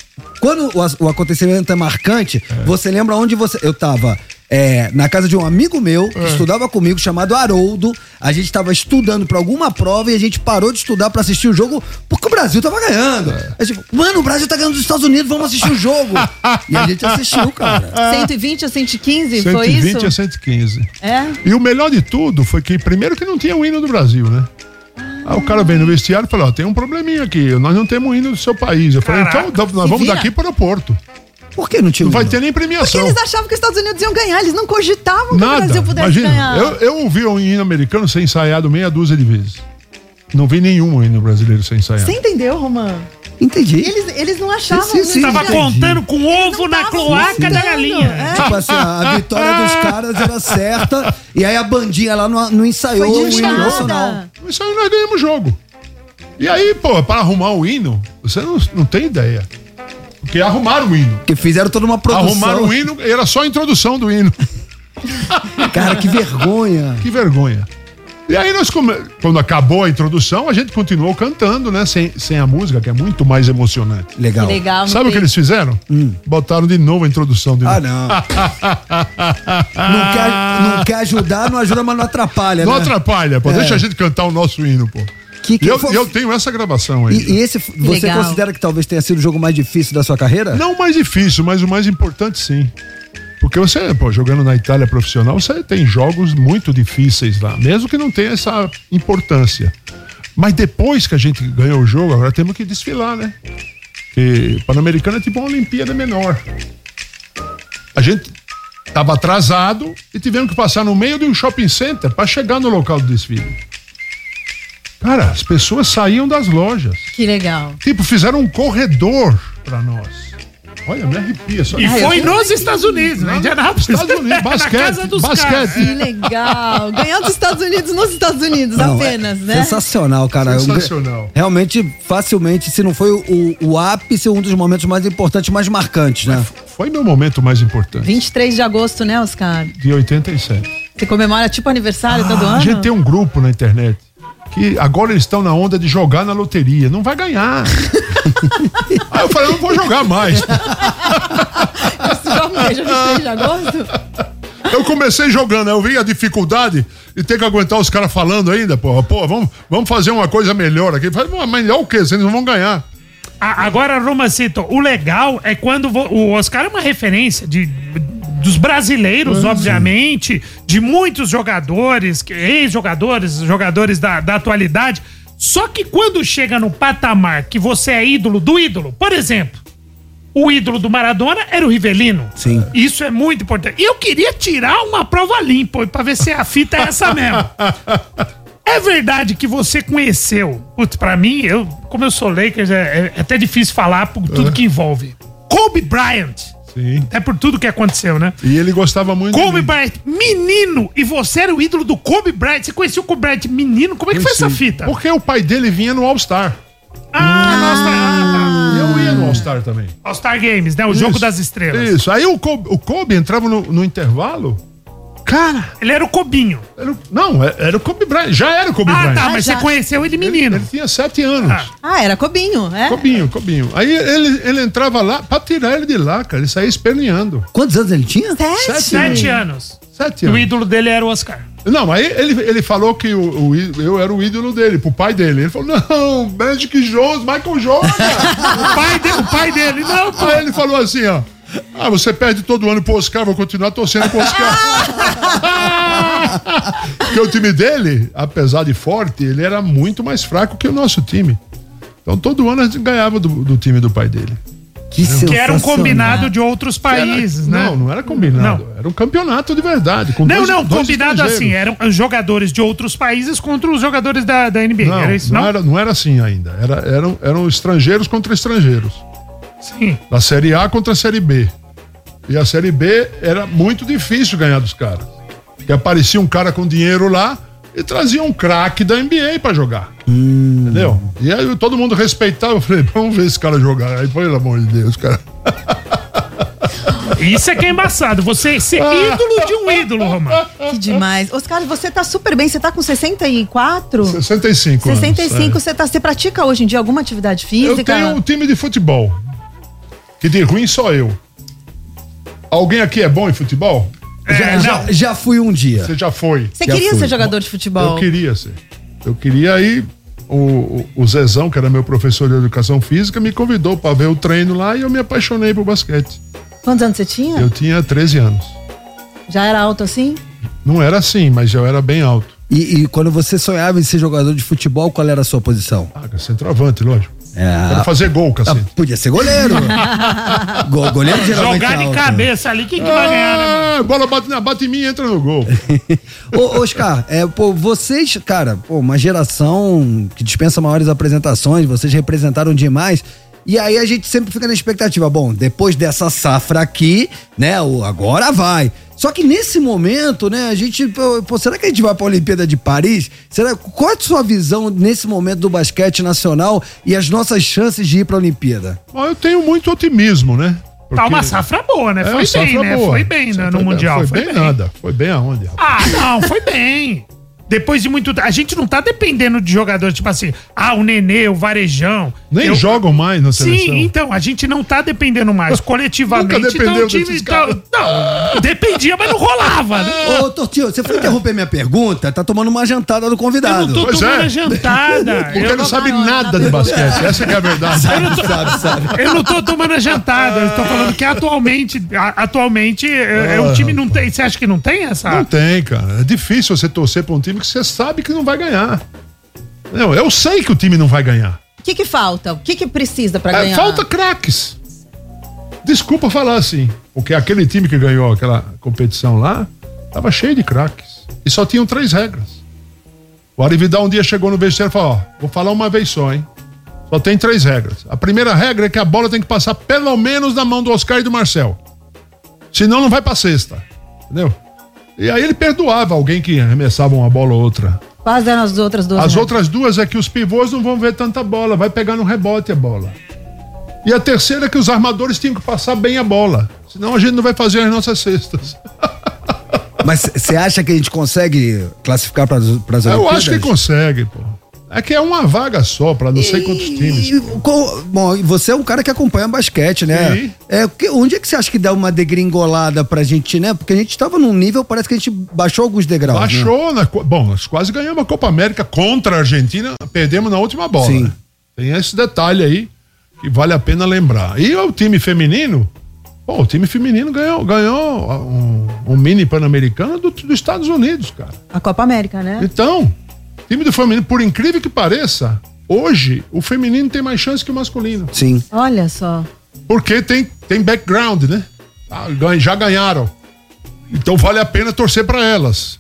quando o, o acontecimento é marcante, você lembra onde você. Eu tava. é, na casa de um amigo meu que estudava comigo, chamado Haroldo. A gente tava estudando pra alguma prova e a gente parou de estudar pra assistir o jogo porque o Brasil tava ganhando. A gente, mano, o Brasil tá ganhando dos Estados Unidos, vamos assistir o jogo. e a gente assistiu, cara. 120 a 115, foi 120 isso? a 115. É? E o melhor de tudo foi que, primeiro, que não tinha o hino do Brasil, né? Aí o cara veio no vestiário e falou: Ó, tem um probleminha aqui, nós não temos hino do seu país. Eu falei: Caraca. então nós vamos vira. daqui para o aeroporto. Por que não tinha Não vai ter nem Porque premiação. eles achavam que os Estados Unidos iam ganhar, eles não cogitavam que o Nada. Brasil pudesse Imagina, ganhar. eu, eu ouvi um hino americano ser ensaiado meia dúzia de vezes. Não vi nenhum hino brasileiro ser ensaiado. Você entendeu, Romã? Entendi. Eles, eles não achavam. Sim, sim, Tava contando com ovo na cloaca da galinha. é. Tipo assim, a vitória dos caras era certa e aí a bandinha lá não, não ensaiou o de hino nacional. Isso aí nós ganhamos o jogo. E aí, pô, para arrumar o hino, você não, não tem ideia. Porque arrumaram o hino. Que fizeram toda uma produção. Arrumaram o hino, era só a introdução do hino. Cara, que vergonha. Que vergonha. E aí nós, come... quando acabou a introdução, a gente continuou cantando, né? Sem, sem a música, que é muito mais emocionante. Legal. Legal. Sabe o que eles fizeram? Botaram de novo a introdução de Ah, novo. não. não, quer, não quer ajudar, não ajuda, mas não atrapalha, Não né? atrapalha, pô. É. Deixa a gente cantar o nosso hino, pô. Que, que eu, foi- eu tenho essa gravação aí. E, e esse, você legal. considera que talvez tenha sido o jogo mais difícil da sua carreira? Não o mais difícil, mas o mais importante sim. Porque você, pô, jogando na Itália profissional, você tem jogos muito difíceis lá, mesmo que não tenha essa importância. Mas depois que a gente ganhou o jogo, agora temos que desfilar, né? Porque Pan-Americano é tipo uma Olimpíada menor. A gente tava atrasado e tivemos que passar no meio de um shopping center para chegar no local do desfile. Cara, as pessoas saíam das lojas. Que legal. Tipo, fizeram um corredor para nós. Olha, me arrepia. Só E foi nos Estados Unidos, né? Indianápolis. Estados Unidos, basquete, Na casa dos basquete. caras. Que legal. Ganhou dos Estados Unidos nos Estados Unidos Não, apenas, é né? Sensacional, cara. Sensacional. Realmente, facilmente, se não foi o, o ápice, um dos momentos mais importantes, mais marcantes, né? Foi meu momento mais importante, 23 de agosto, né, Oscar? de 87. Você comemora tipo aniversário todo Ah, ano? a gente tem um grupo na internet que agora eles estão na onda de jogar na loteria. Não vai ganhar. Aí eu falei, eu não vou jogar mais. Esse jogo veja 23 de agosto? Eu comecei jogando, eu vi a dificuldade e ter que aguentar os caras falando ainda, porra. Pô, vamos, vamos fazer uma coisa melhor aqui. Falei, "Mas melhor o quê? Vocês não vão ganhar. A- Agora, Romacito, o legal é quando vo- o Oscar é uma referência de, dos brasileiros, obviamente, de muitos jogadores, ex-jogadores, jogadores da, da atualidade. Só que quando chega no patamar que você é ídolo do ídolo, por exemplo, o ídolo do Maradona era o Rivelino. Sim. Isso é muito importante. E eu queria tirar uma prova limpa pra ver se a fita é essa mesmo. É verdade que você conheceu, putz, pra mim, eu, como eu sou Lakers, é, é até difícil falar por tudo que envolve. Kobe Bryant. Sim. É por tudo que aconteceu, né? E ele gostava muito Kobe. Bryant, menino, e você era o ídolo do Kobe Bryant. Você conhecia o Kobe Bryant menino? Como é que foi essa Conheci. fita? Porque o pai dele vinha no All-Star. Ah, nossa, ah, E eu ia no All-Star também. tá. All-Star Games, né? O jogo Isso, das estrelas. Isso. Aí o Kobe, o Kobe entrava no, no intervalo. Cara, Ele era o Cobinho. era o- não, é- era o Kobe Bryant. Já era o Kobe Ah, Bryant. tá, mas já. você conheceu ele menino. Ele tinha sete anos. Ah. Ah, era Cobinho, é? Cobinho, Cobinho. Aí ele, ele entrava lá pra tirar ele de lá, cara. Ele saía esperneando. Quantos anos ele tinha? Sete? Sete anos. Sete E o anos. ídolo dele era o Oscar. Não, aí ele, ele falou que o, o í- eu era o ídolo dele, pro pai dele. Ele falou: não, Magic Jones, Michael Jordan. O pai, de- o pai dele, não, pô. Aí ele falou assim, ó. Ah, você perde todo ano pro Oscar, vou continuar torcendo pro Oscar. Porque o time dele, apesar de forte, ele era muito mais fraco que o nosso time. Então todo ano a gente ganhava do, do time do pai dele. Que, Que era um combinado de outros países, Era- né? Não, não era combinado. Era um campeonato de verdade. com Não, dois- não, dois combinado assim, eram os jogadores de outros países contra os jogadores da, da NBA. Não, era isso, não, não? Era, não era assim ainda. Era, eram, eram estrangeiros contra estrangeiros. Sim. Da Série A contra a Série B. E a Série B era muito difícil ganhar dos caras. Porque aparecia um cara com dinheiro lá e trazia um craque da NBA pra jogar. Entendeu? E aí todo mundo respeitava. Eu falei, vamos ver esse cara jogar. Aí, pelo amor de Deus, cara. Isso é que é embaçado. Você ser ídolo de um ídolo, Romano. Que demais. Oscar, você tá super bem. Você tá com 64? 65 anos. 65, é. você, tá, você pratica hoje em dia alguma atividade física? Eu tenho um time de futebol. Que de ruim só eu. Alguém aqui é bom em futebol? Já, já, já fui um dia. Você já foi. Você Já queria fui. ser jogador de futebol? Eu queria ser. Eu queria ir. O, o, o Zezão, que era meu professor de educação física, me convidou para ver o treino lá e eu me apaixonei por basquete. Quantos anos você tinha? Eu tinha 13 anos. Já era alto assim? Não era assim, mas já era bem alto. E, e quando você sonhava em ser jogador de futebol, qual era a sua posição? Ah, centroavante, lógico. É. Quero fazer gol, cacete. Ah, podia ser goleiro. Go- goleiro geralmente Jogar de alto. cabeça ali, quem que vai ganhar, né, mano? Ah, bola bate, na- bate em mim e entra no gol. Ô, Oscar, é, pô, vocês, cara, pô, uma geração que dispensa maiores apresentações, vocês representaram demais. E aí a gente sempre fica na expectativa, bom, depois dessa safra aqui, né, o agora vai. Só que nesse momento, né, a gente, pô, será que a gente vai pra Olimpíada de Paris? Será, qual é a sua visão nesse momento do basquete nacional e as nossas chances de ir pra Olimpíada? Bom, eu tenho muito otimismo, né? Tá uma safra boa, né? É, Foi uma bem, safra né? boa. Foi bem né, no Foi bem- Mundial. Foi, bem, nada. Foi bem aonde? rapaz? Ah, não, foi bem. Depois de muito. A gente não tá dependendo de jogadores, tipo assim, ah, o Nenê, o Varejão. Nem Eu- jogam mais na seleção. Sim, então, a gente não tá dependendo mais. Coletivamente, Nunca dependeu então o time. Então, não, dependia, mas não rolava. Né? Ô, Tortinho, você foi interromper minha pergunta, tá tomando uma jantada do Eu convidado. não tô Pois tomando é. jantada. Porque Eu não sabe nada de basquete. Essa que é a verdade. Eu não, tô, Sabe, sabe. eu não tô tomando a jantada, eu tô falando que atualmente, atualmente é, é um time não tem. Você acha que não tem essa? Não tem, cara. É difícil você torcer pra um time que você sabe que não vai ganhar. Não, eu sei que o time não vai ganhar. O que que falta? O que que precisa pra É, ganhar? falta craques. Desculpa falar assim, porque aquele time que ganhou aquela competição lá tava cheio de craques e só tinham três regras. O Arividal um dia chegou no vestiário e falou: ó, vou falar uma vez só, hein? Só tem três regras. A primeira regra é que a bola tem que passar pelo menos na mão do Oscar e do Marcel. Senão não vai pra cesta. Entendeu? E aí ele perdoava alguém que arremessava uma bola ou outra. Quais eram as outras duas? As né? outras duas é que os pivôs não vão ver tanta bola, vai pegar no rebote a bola. E a terceira é que os armadores tinham que passar bem a bola. Senão a gente não vai fazer as nossas cestas. Mas você acha que a gente consegue classificar para as Eu acho que consegue, pô. É que é uma vaga só, pra não sei quantos times. E, co- bom, e você é um cara que acompanha basquete, né? Sim. É, que- onde é que você acha que dá uma degringolada pra gente, né? Porque a gente tava num nível, parece que a gente baixou alguns degraus. né? Baixou, na, co- bom, nós quase ganhamos a Copa América contra a Argentina, perdemos na última bola. Sim. né? Tem esse detalhe aí que vale a pena lembrar. E o time feminino, pô, o time feminino ganhou, ganhou um, um mini pan-americano do- dos Estados Unidos, cara. A Copa América, né? Então, time do feminino, por incrível que pareça, hoje o feminino tem mais chance que o masculino. Sim. Olha só. Porque tem, tem background, né? Ah, já ganharam. Então vale a pena torcer pra elas.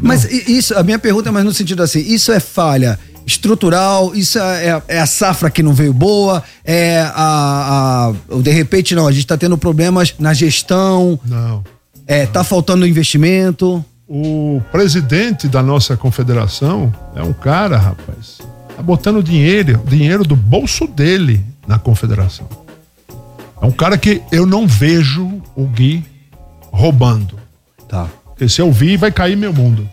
Mas i- isso, a minha pergunta é mais no sentido assim, isso é falha estrutural, isso é, é- é a safra que não veio boa, é a, a- o de repente não, a gente tá tendo problemas na gestão, Não. é, tá faltando investimento. O presidente da nossa confederação é um cara, rapaz, tá botando dinheiro, dinheiro do bolso dele na confederação. É um cara que eu não vejo o Gui roubando. Tá. Porque se eu vir, vai cair meu mundo.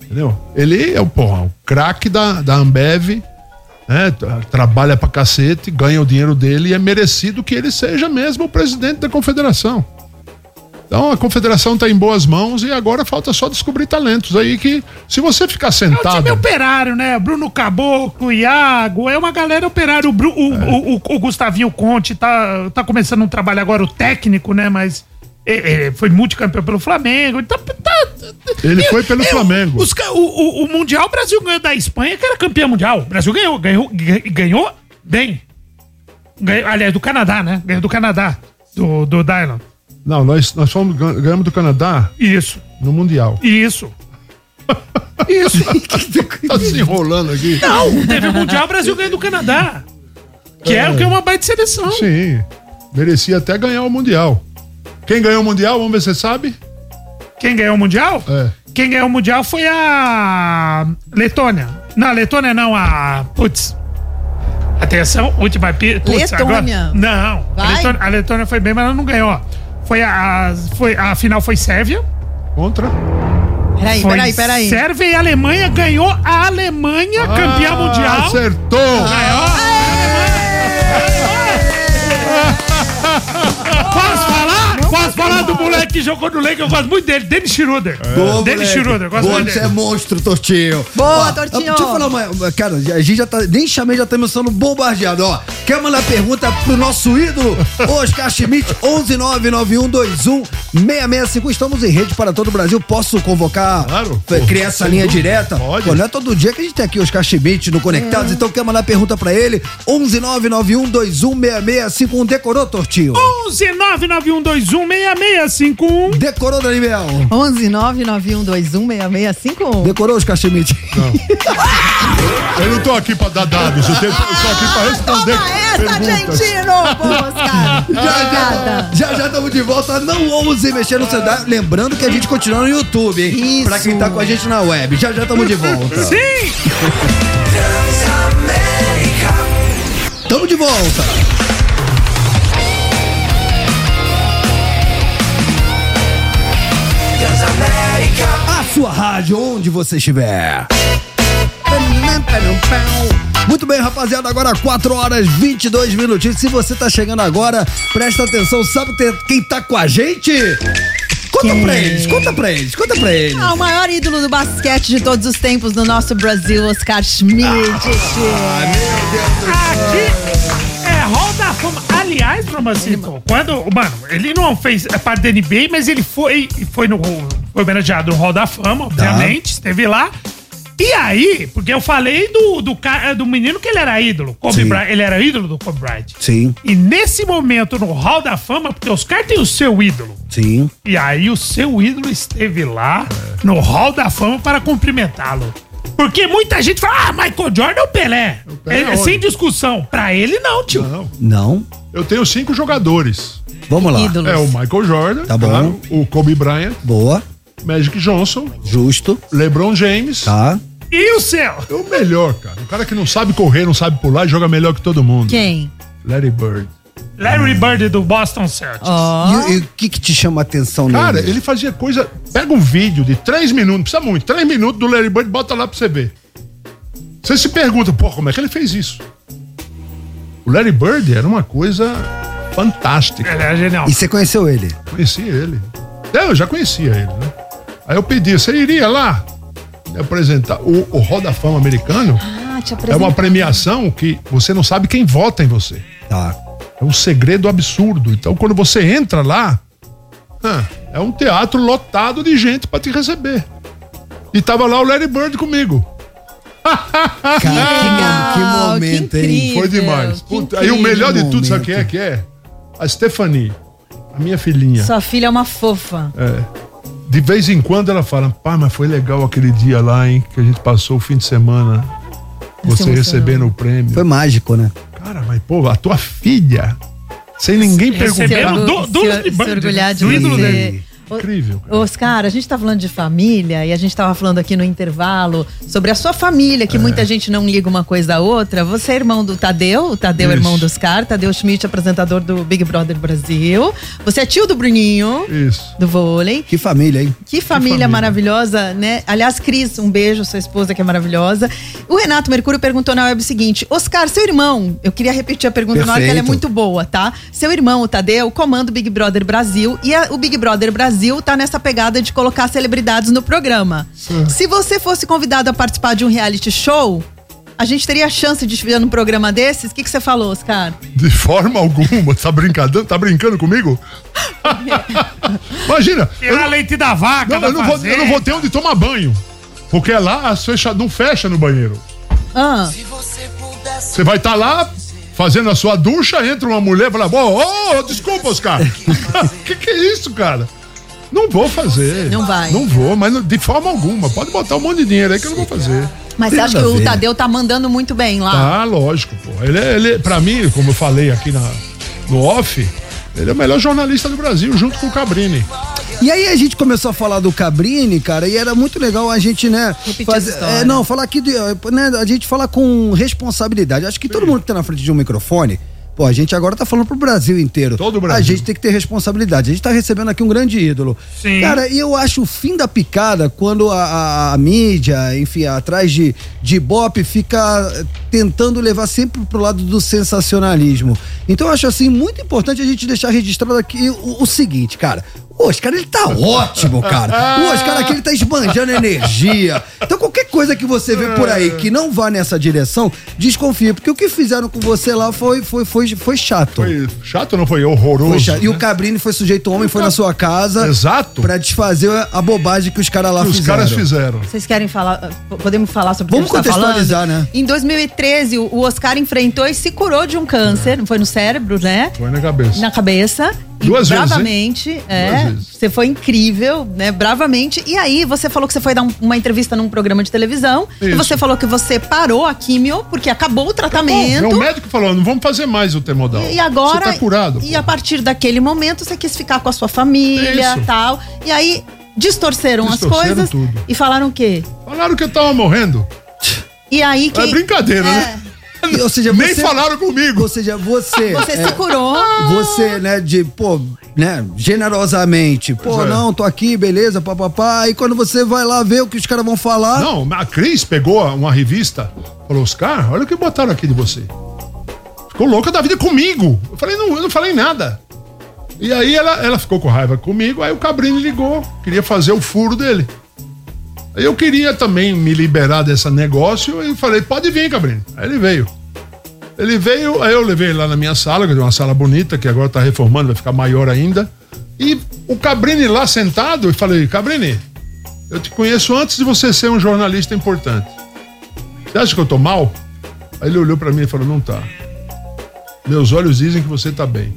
Entendeu? Ele é o, porra, o craque da, da Ambev, né? Tra- Trabalha pra cacete, ganha o dinheiro dele e é merecido que ele seja mesmo o presidente da confederação. Então a confederação tá em boas mãos e agora falta só descobrir talentos aí que, se você ficar É o sentado. time operário, né? Bruno Caboclo, Iago, é uma galera operária. O, Bru- o, o, o- o Gustavinho Conte tá, tá começando um trabalho agora, o técnico, né? Mas é, é, foi multicampeão pelo Flamengo. Então, tá, Ele foi pelo eu- Flamengo. os o, o, o Mundial, o Brasil ganhou da Espanha, que era campeão mundial. O Brasil ganhou, ganhou, ga- ganhou bem. Ganhou, aliás, do Canadá, né? Ganhou do Canadá, do, do Dylan. Não, nós, nós fomos, gan- ganhamos do Canadá Isso, no Mundial. isso. Isso. tá se enrolando aqui. Não, teve o Mundial, o Brasil ganhou do Canadá. Que é, o que é uma baita seleção. Sim. Merecia até ganhar o Mundial. Quem ganhou o Mundial, vamos ver se você sabe? Quem ganhou o Mundial? É. Quem ganhou o Mundial foi a Letônia. Não, a Letônia não, a. Putz. Atenção, última pi- putz, Letônia. Agora, não. A Vai. Letônia, a Letônia foi bem, mas ela não ganhou. Foi a, a- foi, a final foi Sérvia. Contra? Peraí, Foi peraí, peraí. Sérvia e Alemanha ganhou a Alemanha, campeã Ah, mundial. Acertou! Ganhou. Posso falar do moleque que jogou no Lake? Eu gosto muito dele, Dennis Schroeder. Boa, Dennis. Schroeder, gosto Boa, muito Você é dele. monstro, Tortinho. Boa, Ó, Tortinho. Deixa eu falar uma. Cara, a gente já tá. Nem chamei, já estamos sendo bombardeado. Ó, quer mandar pergunta pro nosso ídolo, Oscar Schmidt, 11991216651. Estamos em rede para todo o Brasil. Posso convocar? Claro. Pô, Criar essa linha dúvida. direta? Pode. Pô, não é todo dia que a gente tem aqui Oscar Schmidt no Conectados. Então quer mandar pergunta pra ele? 11991216651. Decorou, Tortinho? 11 991216651. Decorou, Daniel? 11 991216651. Decorou, Oscar Schmidt? Eu não tô aqui pra dar dados, eu, tenho- eu tô aqui pra responder Toma essa, perguntas. Argentino! Oscar. Já já, já já estamos de volta. Não ouse mexer no celular. Lembrando que a gente continua no YouTube, hein? Isso. Pra quem tá com a gente na web. Já já estamos de volta. Sim! Tamo de volta. Sua rádio, onde você estiver. Muito bem, rapaziada, agora 4 horas 22 minutinhos. Se você tá chegando agora, presta atenção, sabe quem tá com a gente? Conta pra eles, conta pra eles, conta pra eles. Ah, o maior ídolo do basquete de todos os tempos do nosso Brasil, Oscar Schmidt. Aqui é Hall da Fama. Aliás, Mamacito, quando. Mano, ele não fez parte da NBA, mas ele foi, foi, no, foi homenageado no Hall da Fama, obviamente, esteve lá. E aí, porque eu falei do, do, do menino que ele era ídolo. Kobe. Bryant, ele era ídolo do Kobe Bryant. Sim, E nesse momento, no Hall da Fama, porque os caras têm o seu ídolo. sim. E aí o seu ídolo esteve lá no Hall da Fama para cumprimentá-lo. Porque muita gente fala, ah, Michael Jordan é o Pelé. Pelé É, é sem onde? discussão. Pra ele não, tio. Não. Não. Eu tenho cinco jogadores. Vamos lá. Ídolos. É o Michael Jordan, Tá bom. claro, o Kobe Bryant, Boa. Magic Johnson, Justo. LeBron James. Tá. E o seu? É o melhor, cara. O cara que não sabe correr, não sabe pular e joga melhor que todo mundo. Quem? Larry Bird. Larry Bird do Boston Celtics. Ó. E, o que que te chama a atenção Cara, nele? ele fazia coisa. Pega um vídeo de três minutos, não precisa muito, três minutos do Larry Bird, bota lá pra você ver. Você se pergunta, pô, como é que ele fez isso? O Larry Bird era uma coisa fantástica. Ele é genial. E você conheceu ele? Conhecia ele. É, eu já conhecia ele, né? Aí eu pedi, você iria lá apresentar o, o Hall da Fama americano? Ah, te É uma premiação que você não sabe quem vota em você. Tá. É um segredo absurdo. Então, quando você entra lá, é um teatro lotado de gente pra te receber. E tava lá o Larry Bird comigo. Cara, que, legal, que momento, que hein? incrível. Foi demais. Puta, aí o melhor de tudo, sabe quem é que é? A Stephanie, a minha filhinha. Sua filha é uma fofa. É. De vez em quando ela fala, pá, mas foi legal aquele dia lá, hein? Que a gente passou o fim de semana. Você recebendo o prêmio. Foi mágico, né? Cara, mas pô, a tua filha, sem ninguém perguntar. do- do- do se, se orgulhar de do ídolo você. dele. Incrível. cara. Oscar, a gente tá falando de família e a gente tava falando aqui no intervalo sobre a sua família, É. que muita gente não liga uma coisa à outra. Você é irmão do Tadeu, o Tadeu é Isso. irmão do Oscar, Tadeu Schmidt, apresentador do Big Brother Brasil. Você é tio do Bruninho, Isso. do vôlei. Que família, hein? Que família, família. maravilhosa, né? Aliás, Cris, um beijo, sua esposa que é maravilhosa. O Renato Mercúrio perguntou na web o seguinte: Oscar, seu irmão, eu queria repetir a pergunta na hora que ela é Perfeito. muito boa, tá? Seu irmão, o Tadeu, comanda o Big Brother Brasil e a- o Big Brother Brasil tá nessa pegada de colocar celebridades no programa. Se você fosse convidado a participar de um reality show, a gente teria chance de te ver num programa desses? O que, que você falou, Oscar? De forma alguma. Tá brincando, tá brincando comigo? Imagina. eu Tirar leite da vaca, Não, da eu, não vou, eu não vou ter onde tomar banho. Porque lá as fecha, não fecha no banheiro. Ah, Você vai estar lá fazendo a sua ducha, entra uma mulher e fala: Ô, ô, desculpa, Oscar. que que é isso, cara? Não vou fazer. Não vai. Não vou, mas de forma alguma. Pode botar um monte de dinheiro aí que eu não vou fazer. mas Tem você acha que o. Tadeu tá mandando muito bem lá? Tá, lógico, pô. Ele, é- ele, é- pra mim, como eu falei aqui na, no off, ele é o melhor jornalista do Brasil, junto com o Cabrini. E aí a gente começou a falar do Cabrini, cara, e era muito legal a gente, né? História. é, não, falar aqui, de, né, a gente falar com responsabilidade. Acho que todo mundo que tá na frente de um microfone, pô, a gente agora tá falando pro Brasil inteiro. Todo o Brasil. A gente tem que ter responsabilidade. A gente tá recebendo aqui um grande ídolo. Sim. Cara, e eu acho o fim da picada quando a, a- a mídia, enfim, atrás de, de Ibope, fica tentando levar sempre pro lado do sensacionalismo. Então eu acho assim muito importante a gente deixar registrado aqui o, o seguinte, cara. O Oscar, ele tá ótimo, cara. O Oscar aqui, ele tá esbanjando energia. Então, qualquer coisa que você vê por aí que não vá nessa direção, desconfia. Porque o que fizeram com você lá foi, foi, foi, foi chato. Foi chato não foi? Horroroso. Foi chato. E o né? Cabrini foi sujeito homem, foi na sua casa. Exato. Pra desfazer a bobagem que os caras lá que os fizeram. caras fizeram. Vocês querem falar? Podemos falar sobre o Vamos que gente tá contextualizar, falando? né? Em 2013, o Oscar enfrentou e se curou de um câncer. Foi no cérebro, né? Foi na cabeça. Na cabeça. E Duas vezes, hein? bravamente, é. Duas vezes. Você foi incrível, né? Bravamente. E aí, você falou que você foi dar um- uma entrevista num programa de televisão. E Isso. você falou que você parou a químio porque acabou o tratamento. meu médico falou: não vamos fazer mais o temodal. E agora. Você tá curado. E a partir daquele momento você quis ficar com a sua família Isso. tal. E aí distorceram, Distorceram as coisas tudo. e falaram o quê? Falaram que eu tava morrendo. E aí É quem. brincadeira, É. né? E, ou seja, Nem você- falaram comigo. Ou seja, você. Você é, se curou. Você, né, de, pô, né, generosamente. Pô, é. não, tô aqui, beleza, papapá. E quando você vai lá ver o que os caras vão falar. Não, a Cris pegou uma revista, falou: Oscar, olha o que botaram aqui de você. Ficou louca da vida comigo. Eu falei: não, eu não falei nada. E aí ela, ela ficou com raiva comigo, aí o Cabrini ligou, queria fazer o furo dele. Aí eu queria também me liberar desse negócio e falei: pode vir, Cabrini. Aí ele veio. Ele veio, aí eu levei ele lá na minha sala, que é uma sala bonita, que agora tá reformando, vai ficar maior ainda. E o Cabrini lá sentado, eu falei: Cabrini, Eu te conheço antes de você ser um jornalista importante. Você acha que eu tô mal? Aí ele olhou pra mim e falou: Não tá. Meus olhos dizem que você tá bem.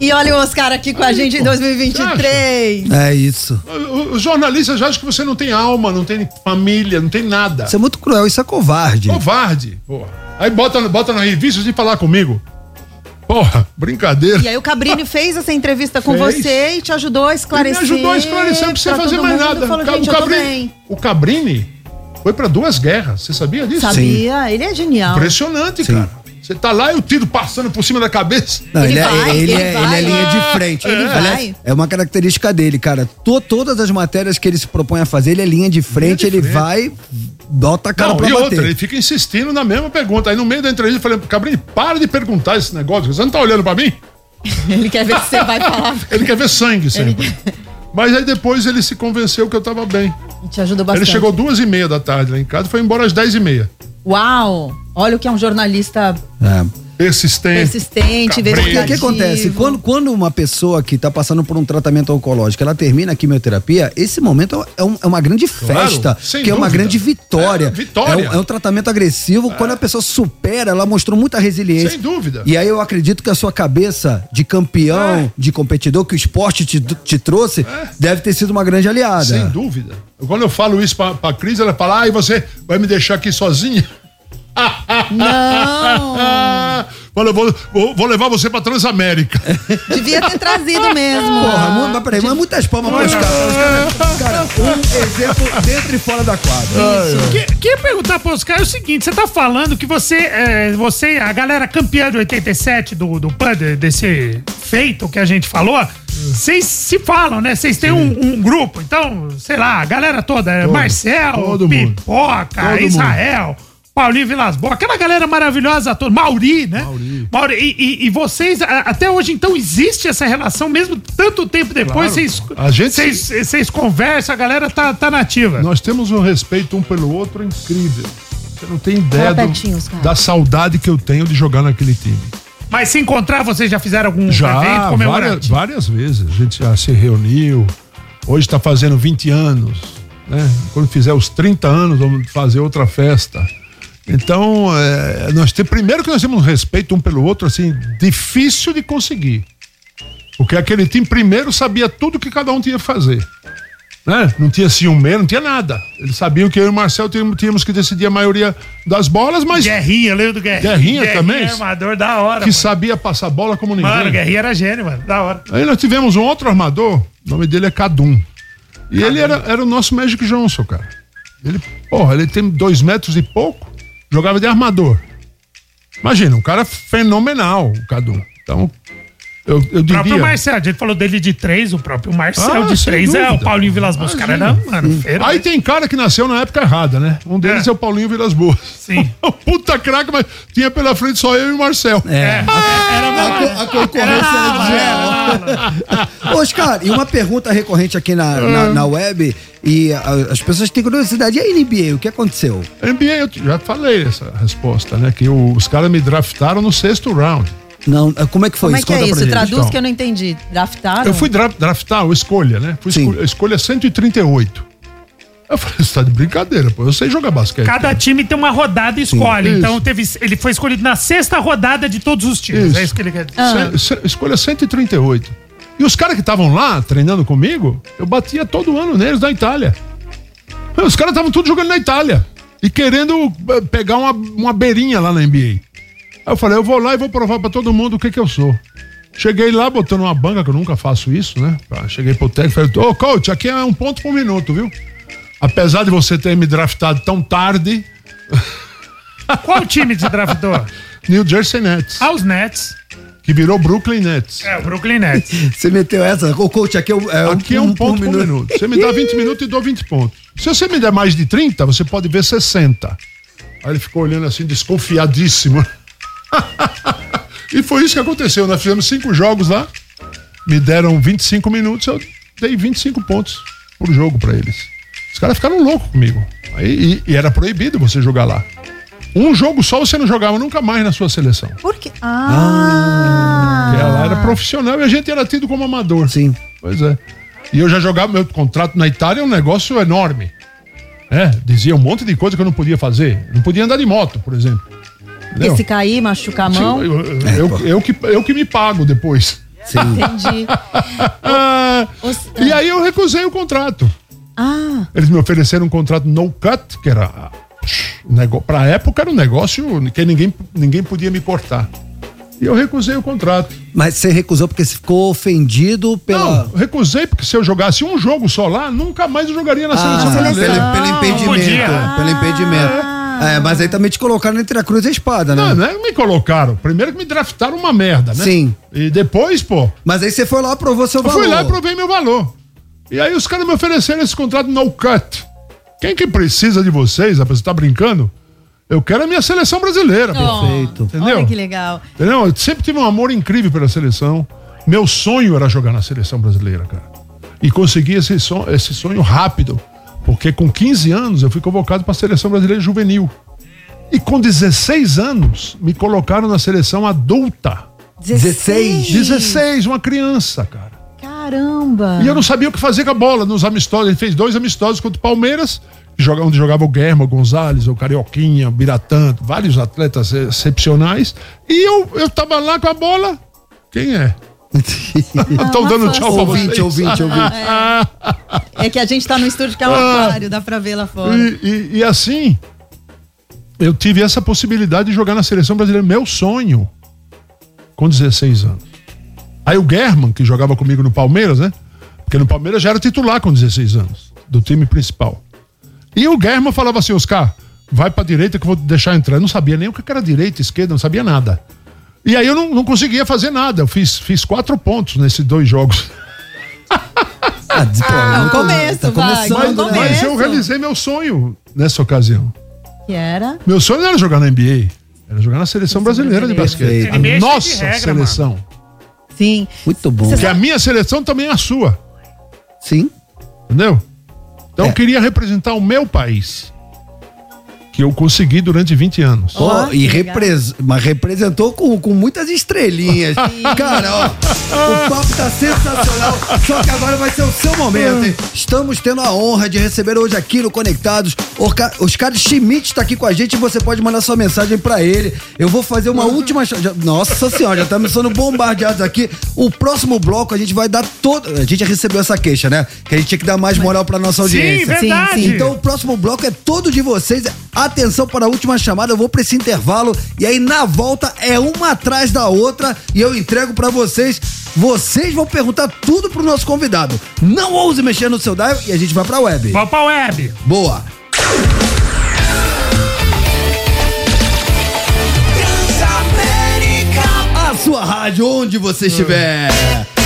E olha o Oscar aqui com a gente em 2023. É isso. O- Os jornalistas já acham que você não tem alma, não tem família, não tem nada. Isso é muito cruel, isso é covarde. Covarde, porra. Aí bota, bota na revista de falar comigo. Porra, brincadeira. E aí o Cabrini fez essa entrevista com Fez. você e te ajudou a Ele me esclarecer. ajudou a esclarecer, não precisa fazer mais nada. Falou, O Cabrini, o Cabrini foi pra duas guerras. Você sabia disso? Sabia, ele é genial. Impressionante, cara. Você tá lá e o tiro passando por cima da cabeça. Não, ele, é, ele, é, ele é linha de frente. Ele Aliás, vai. É uma característica dele, cara. To- todas as matérias que ele se propõe a fazer, ele é linha de frente, ele vai, bota a cara Não, pra e bater. outra, ele fica insistindo na mesma pergunta. Aí no meio da entrevista eu falei, Cabrini, para de perguntar esse negócio. Você não tá olhando pra mim? Ele quer ver se você vai falar. Ele quer ver sangue sempre. Mas aí depois ele se convenceu que eu tava bem. Te ajudou bastante. Ele chegou duas e meia da tarde lá em casa e foi embora às dez e meia. Uau! Olha o que é um jornalista É. Persistente. persistente, O que, acontece? Quando, quando uma pessoa que está passando por um tratamento oncológico, ela termina a quimioterapia, esse momento é, um- é uma grande Claro, festa, sem que é uma dúvida. grande vitória. É, vitória. É um, é um tratamento agressivo. Quando a pessoa supera, ela mostrou muita resiliência. Sem dúvida. E aí eu acredito que a sua cabeça de campeão, de competidor, que o esporte te, te trouxe, deve ter sido uma grande aliada. Sem dúvida. Quando eu falo isso pra, pra Cris, ela fala: ah, e você vai me deixar aqui sozinha? Não! Eu vou, vou, vou levar você pra Transamérica. Devia ter trazido mesmo. Porra, mu- mas peraí, mas muitas palmas para os caras. Os caras- Cara, um exemplo dentro e fora da quadra. Que, queria perguntar para os caras o seguinte: você tá falando que você, é, você, a galera campeã de 87 do, do PAN, de- desse feito que a gente falou, vocês se falam, né? Vocês têm um, um grupo, então, sei lá, a galera toda, é Todo- Marcel, todo mundo. Pipoca, Todo Israel. Paulinho Vilas Boas, aquela galera maravilhosa toda, Mauri, né? Mauri. E, e- e vocês, a- até hoje, então, existe essa relação, mesmo tanto tempo depois, Claro. vocês, A gente- vocês, vocês conversam, a galera tá, tá nativa. Nós temos um respeito um pelo outro incrível. Você não tem ideia do- da saudade que eu tenho de jogar naquele time. Mas se encontrar, vocês já fizeram algum evento Já, várias, comemorativo? várias vezes. A gente já se reuniu. Hoje está fazendo 20 anos. Né? Quando fizer os 30 anos, vamos fazer outra festa. Então, é, nós tem, primeiro que nós temos um respeito um pelo outro, assim, difícil de conseguir. Porque aquele time primeiro sabia tudo que cada um tinha que fazer. Né? Não tinha ciúme, não tinha nada. Eles sabiam que eu e o Marcel tínhamos, tínhamos que decidir a maioria das bolas, mas Guerrinha, lembra do Guerrinha? Guerrinha também? armador da hora. que mano. sabia passar bola como ninguém. Mano, Guerrinha era gênio, mano. Da hora. Aí nós tivemos um outro armador, o nome dele é Cadum. E ele era, era o nosso Magic Johnson, cara. Ele, porra, ele tem dois metros e pouco, jogava de armador. Imagina, um cara fenomenal, o Cadum. Então, eu, eu O próprio. Marcel, a gente falou dele de três, o próprio Marcel Ah, de três é o dúvida. Paulinho Vilas Boas. Imagina. eram, mano, feiro. Aí tem cara que nasceu na época errada, né? Um deles é, o Paulinho Vilas Boas. Sim. Puta craque, mas tinha pela frente só eu e o Marcel. É. Era A, co- a concorrência era desleal. Oscar, e uma pergunta recorrente aqui na, na, na web, e a- as pessoas têm curiosidade. E a NBA, o que aconteceu? NBA, eu já falei essa resposta, né? Que os caras me draftaram no sexto round. Não, como é que foi Como é que é Conta pra isso? Traduz então. que eu não entendi. Draftaram? Eu fui dra- draftar o escolha, né? Fui escolha, escolha 138. Eu falei, você tá de brincadeira, pô. Eu sei jogar basquete. Cada time tem uma rodada e escolhe. Isso. Então teve, ele foi escolhido na sexta rodada de todos os times. Isso. É isso que ele quer dizer. Se- se- escolha 138. E os caras que estavam lá treinando comigo, eu batia todo ano neles na Itália. Os caras estavam tudo jogando na Itália. E querendo eh, pegar uma, uma beirinha lá na NBA. Aí eu falei, eu vou lá e vou provar pra todo mundo o que que eu sou. Cheguei lá botando uma banca, que eu nunca faço isso, né? Ah, Cheguei pro técnico e falei, ô coach, aqui é um ponto por minuto, viu? Apesar de você ter me draftado tão tarde, Qual time te draftou? New Jersey Nets, Aos Nets. que virou Brooklyn Nets. É, o Brooklyn Nets. Você meteu essa? O coach aqui é, um- é Aqui é um ponto por minuto. Você me dá 20 minutos e dou 20 pontos. Se você me der mais de 30, você pode ver 60. Aí ele ficou olhando assim, desconfiadíssimo. e foi isso que aconteceu. Nós fizemos cinco jogos lá, me deram 25 minutos, eu dei 25 pontos por jogo pra eles. Os caras ficaram loucos comigo. Aí, e, e era proibido você jogar lá. Um jogo só você não jogava nunca mais na sua seleção. Por quê? Ah! Porque ela era profissional e a gente era tido como amador. Sim. Pois é. E eu já jogava meu contrato na Itália, é um negócio enorme. É, dizia um monte de coisa que eu não podia fazer. Não podia andar de moto, por exemplo. Porque se cair, machucar a mão. Eu, eu- eu- eu que, eu que me pago depois. Entendi. Ah, e aí eu recusei o contrato. Ah, Eles me ofereceram um contrato no cut, que era. nego- Pra época era um negócio que ninguém, ninguém podia me cortar. E eu recusei o contrato. Mas você recusou porque você ficou ofendido pela. Não, recusei porque se eu jogasse um jogo só lá, nunca mais eu jogaria na Ah, seleção pelo, pelo impedimento. Pelo impedimento. É, mas aí também te colocaram entre a cruz e a espada, né? Não, não é que me colocaram. Primeiro que me draftaram uma merda, né? Sim. E depois, pô. Mas aí você foi lá, provou seu Eu valor. fui lá e provei meu valor. E aí os caras me ofereceram esse contrato no cut. Quem que precisa de vocês, rapaz? Você tá brincando? Eu quero a minha seleção brasileira. pô. Perfeito. Entendeu? Olha que legal. Entendeu? Eu sempre tive um amor incrível pela seleção. Meu sonho era jogar na seleção brasileira, cara. E consegui esse sonho, esse sonho rápido. Porque com 15 anos eu fui convocado para a seleção brasileira juvenil. E com 16 anos me colocaram na seleção adulta. 16? 16, uma criança, cara. Caramba. E eu não sabia o que fazer com a bola nos amistosos. Ele fez dois amistosos contra o Palmeiras, onde jogava o Guerra, o Gonzalez, o Carioquinha, o Biratã, vários atletas excepcionais. E eu, eu tava lá com a bola. Quem é? Estão dando tchau pra Ouvinte, vocês. ouvinte, ouvinte. É que a gente tá no estúdio que é um Ah. aquário, dá pra ver lá fora. E, e- e assim, eu tive essa possibilidade de jogar na seleção brasileira, meu sonho, com 16 anos. Aí o German, que jogava comigo no Palmeiras, né? Porque no Palmeiras já era titular com 16 anos, do time principal. E o German falava assim: Oscar, vai pra direita que eu vou te deixar entrar. Eu não sabia nem o que era direita, esquerda, não sabia nada. E aí eu não, não conseguia fazer nada. Eu fiz, fiz quatro pontos nesses dois jogos. Ah, de- pô, É um nunca- começo, tá vai. começando, um né? Mas eu Começo. realizei meu sonho nessa ocasião. Que era? Meu sonho não era jogar na NBA, era jogar na seleção brasileira de brasileira. basquete. NBA é A cheio nossa de regra, seleção. Sim. Muito bom. Porque a minha seleção também é a sua. Sim. Entendeu? Então É. eu queria representar o meu país. Que eu consegui durante 20 anos. Ó, e repres- mas representou com, com muitas estrelinhas. Cara, ó, o papo tá sensacional. Só que agora vai ser o seu momento, hein? Estamos tendo a honra de receber hoje aqui no Conectados Orca- Oscar Schmidt tá aqui com a gente e você pode mandar sua mensagem pra ele. Eu vou fazer uma última. Nossa senhora, já estamos sendo bombardeados aqui. O próximo bloco a gente vai dar todo. A gente já recebeu essa queixa, né? Que a gente tinha que dar mais moral pra nossa Sim, audiência. verdade. Sim, sim. Então o próximo bloco é todo de vocês. Atenção para a última chamada, eu vou para esse intervalo e aí na volta é uma atrás da outra e eu entrego para vocês. Vocês vão perguntar tudo pro nosso convidado. Não ouse mexer no seu dial e a gente vai pra web. Vou pra web. Boa. A sua rádio, onde você estiver.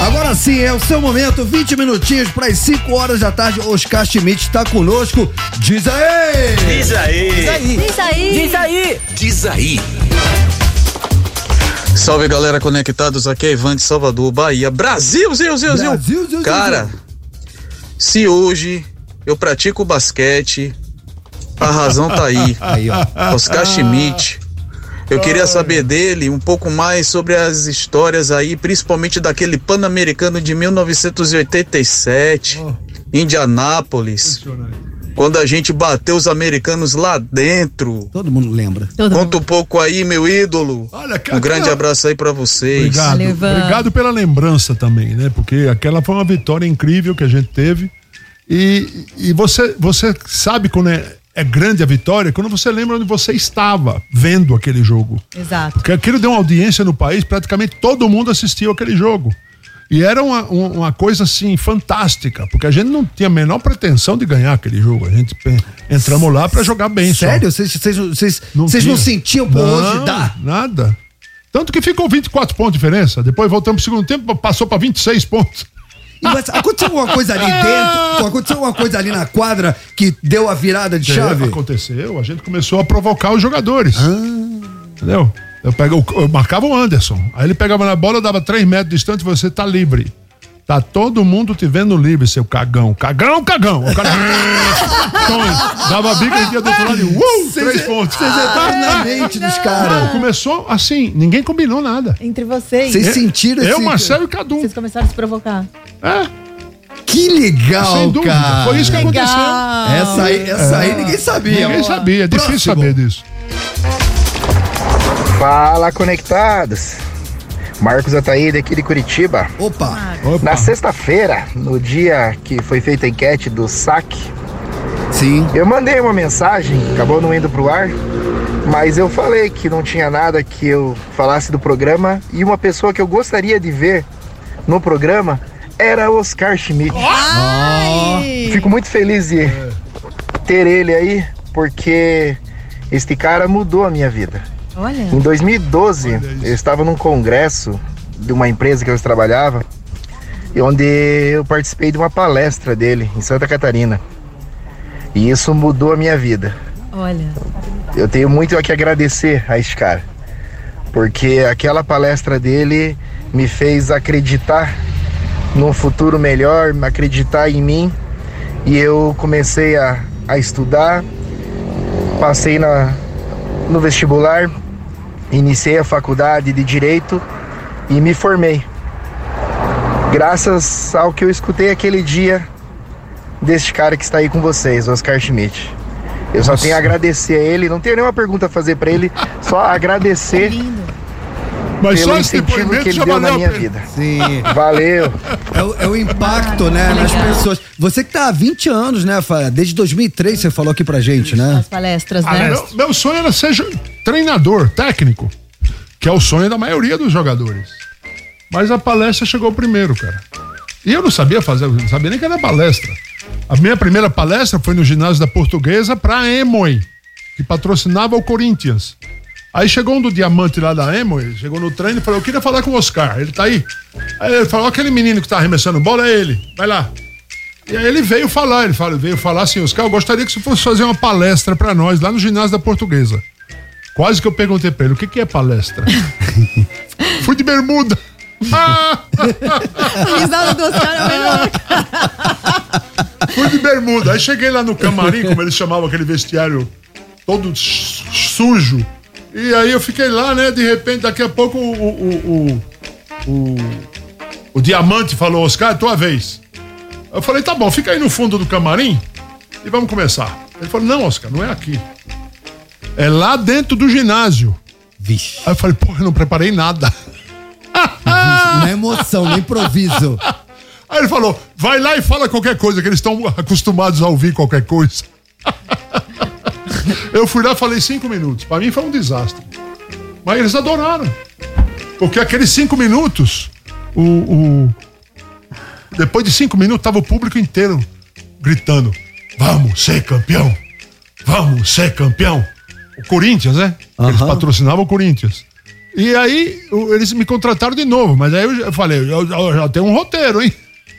Agora sim, é o seu momento, 20 minutinhos para as 5 horas da tarde. Oscar Schmidt está conosco. Diz aí! Diz aí. Diz aí. Diz aí. Diz aí. Diz aí. Salve galera conectados aqui é Ivan de Salvador, Bahia, Brasil, Zil, Zil, Zil. Brasil, Zil, Zil, Cara, Zil. se hoje eu pratico basquete, a razão tá aí. Aí, ó. Oscar Schmidt. Eu queria saber dele um pouco mais sobre as histórias aí, principalmente daquele Pan-Americano de 1987, Indianápolis, quando a gente bateu os americanos lá dentro. Todo mundo lembra. Conta um pouco aí, meu ídolo. Olha, Um grande abraço aí pra vocês. Obrigado. Obrigado pela lembrança também, né? Porque aquela foi uma vitória incrível que a gente teve. E, e você, você sabe quando é, é grande a vitória, quando você lembra onde você estava vendo aquele jogo. Exato. Porque aquilo deu uma audiência no país, praticamente todo mundo assistiu aquele jogo. E era uma, uma, uma coisa assim fantástica, porque a gente não tinha a menor pretensão de ganhar aquele jogo. A gente entramos lá pra jogar bem só. Sério? Vocês, não tinha. sentiam, hoje Não, dá? Nada. Tanto que ficou 24 pontos de diferença. Depois voltamos pro segundo tempo, passou pra 26 pontos. Mas aconteceu alguma coisa ali dentro? Aconteceu alguma coisa ali na quadra que deu a virada de chave? Aconteceu, a gente começou a provocar os jogadores. Entendeu? Eu, pego, eu marcava o Anderson. Aí ele pegava na bola, dava 3 metros distante e você tá livre. Tá todo mundo te vendo livre, seu cagão. Cagão, cagão. O cara. Então, dava bica e ia do outro lado. Uh, Vocês- três pontos. vocês entraram na mente dos caras. Começou assim, ninguém combinou nada. Entre vocês. Vocês sentiram Eu, esse- Marcelo e Cadu. Vocês começaram a se provocar. É. Que legal, Sem dúvida. cara. Foi isso que Legal. aconteceu. Essa aí, essa aí ninguém sabia. Ninguém sabia, é difícil Próximo. saber disso. Fala, conectados. Marcos Ataíde aqui de Curitiba. Opa. Na sexta-feira, no dia que foi feita a enquete do SAC, Sim. eu mandei uma mensagem, acabou não indo pro ar, mas eu falei que não tinha nada que eu falasse do programa e uma pessoa que eu gostaria de ver no programa era Oscar Schmidt. Fico muito feliz de ter ele aí, porque este cara mudou a minha vida. Olha. Em 2012, eu estava num congresso de uma empresa que eu trabalhava, e onde eu participei de uma palestra dele em Santa Catarina. E isso mudou a minha vida. Olha. Eu tenho muito a que agradecer a este cara, porque aquela palestra dele me fez acreditar num futuro melhor, acreditar em mim, e eu comecei a, a estudar, passei na, no vestibular, iniciei a faculdade de Direito e me formei. Graças ao que eu escutei aquele dia deste cara que está aí com vocês, Oscar Schmidt. Eu só tenho a agradecer a ele, não tenho nenhuma pergunta a fazer para ele, só agradecer Mas pelo só esse incentivo depoimento que ele já deu na valeu a minha vida. Sim. Valeu. É o, é o impacto, né, nas pessoas. Você que tá há 20 anos, né, Fábio? Desde 2003 você falou aqui pra gente, né? As palestras, Ah, né? meu, meu sonho era ser treinador, técnico, que é o sonho da maioria dos jogadores. Mas a palestra chegou primeiro, cara. E eu não sabia fazer, não sabia nem que era palestra. A minha primeira palestra foi no ginásio da Portuguesa pra Emoy, que patrocinava o Corinthians. Aí chegou um do diamante lá da Emoy, chegou no treino e falou: Eu queria falar com o Oscar. Ele tá aí. Aí ele falou: Aquele menino que tá arremessando bola é ele. Vai lá. E aí ele veio falar, ele falou, veio falar assim, Oscar, eu gostaria que você fosse fazer uma palestra pra nós lá no ginásio da Portuguesa. Quase que eu perguntei pra ele, o que, que é palestra? Fui de bermuda. Risada do Oscar é melhor. Fui de bermuda. Aí cheguei lá no camarim, como eles chamavam aquele vestiário todo su- sujo. E aí eu fiquei lá, né? De repente, daqui a pouco o, o, o, o, o diamante falou, Oscar, é tua vez. Eu falei, tá bom, fica aí no fundo do camarim e vamos começar. Ele falou, não, Oscar, não é aqui. É lá dentro do ginásio. Vixe. Aí eu falei, pô, eu não preparei nada. Não é emoção, não é improviso. Aí ele falou: vai lá e fala qualquer coisa, que eles estão acostumados a ouvir qualquer coisa. Eu fui lá e falei cinco minutos. Pra mim foi um desastre. Mas eles adoraram. Porque aqueles cinco minutos, o, o- depois de cinco minutos, tava o público inteiro gritando: Vamos ser campeão! Vamos ser campeão! O Corinthians, né? Eles Aham. patrocinavam o Corinthians. E aí, o- eles me contrataram de novo, mas aí eu, eu falei: eu, eu já tenho um roteiro, hein?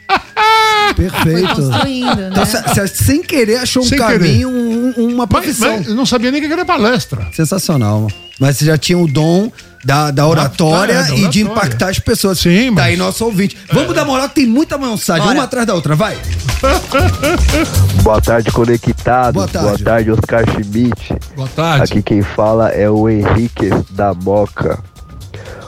Perfeito. né? Então, sem querer achou um Sem caminho, um- um- uma Mas, profissão. mas eu não sabia nem que era palestra. Sensacional. Mas você já tinha o dom da, da oratória é, da e de oratória. impactar as pessoas. Sim, Tá mas- aí nosso ouvinte. Vamos dar moral, que tem muita mensagem. Uma atrás da outra, vai. Boa tarde, conectados. Boa tarde. Boa tarde, Oscar Schmidt. Boa tarde. Aqui quem fala é o Henrique da Moca.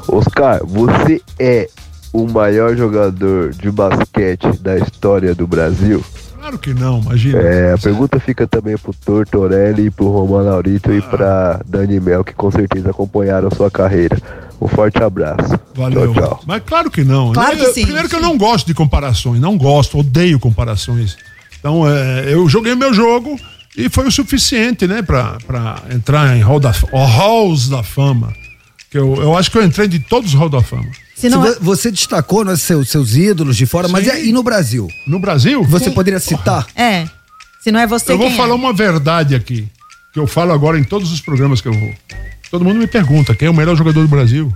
Oscar, você é o maior jogador de basquete da história do Brasil? Claro que não, imagina. É, a pergunta fica também pro Tortorelli, pro Romano Laurito e pra Dani Mel, que com certeza acompanharam sua carreira. Um forte abraço. Valeu. Tchau, tchau. Mas claro que não. Claro Eu- que sim. Primeiro que eu não gosto de comparações, não gosto, odeio comparações. Então, é, eu joguei meu jogo e foi o suficiente, né, pra, pra entrar em hall da, halls da fama. Que eu, eu acho que eu entrei de todos os halls da fama. Se não Se é- vo- Você destacou né, seus, seus ídolos de fora, mas Sim. e aí no Brasil? No Brasil, Você poderia citar? É. Se não é você, eu vou quem falar é? uma verdade aqui, que eu falo agora em todos os programas que eu vou. Todo mundo me pergunta quem é o melhor jogador do Brasil.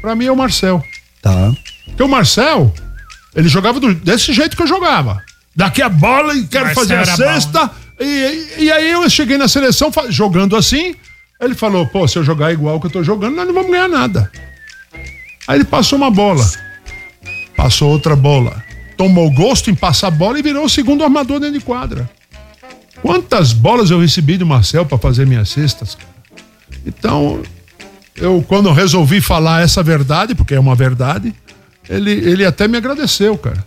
Pra mim é o Marcel. Tá. Porque o Marcel, ele jogava do- desse jeito que eu jogava. Daqui a bola e quero Marcel fazer a cesta. E, e aí eu cheguei na seleção jogando assim. Ele falou: pô, se eu jogar igual que eu tô jogando, nós não vamos ganhar nada. Aí ele passou uma bola. Passou outra bola. Tomou gosto em passar a bola e virou o segundo armador dentro de quadra. Quantas bolas eu recebi do Marcel para fazer minhas cestas, cara? Então, eu quando resolvi falar essa verdade, porque é uma verdade, ele, ele até me agradeceu, cara.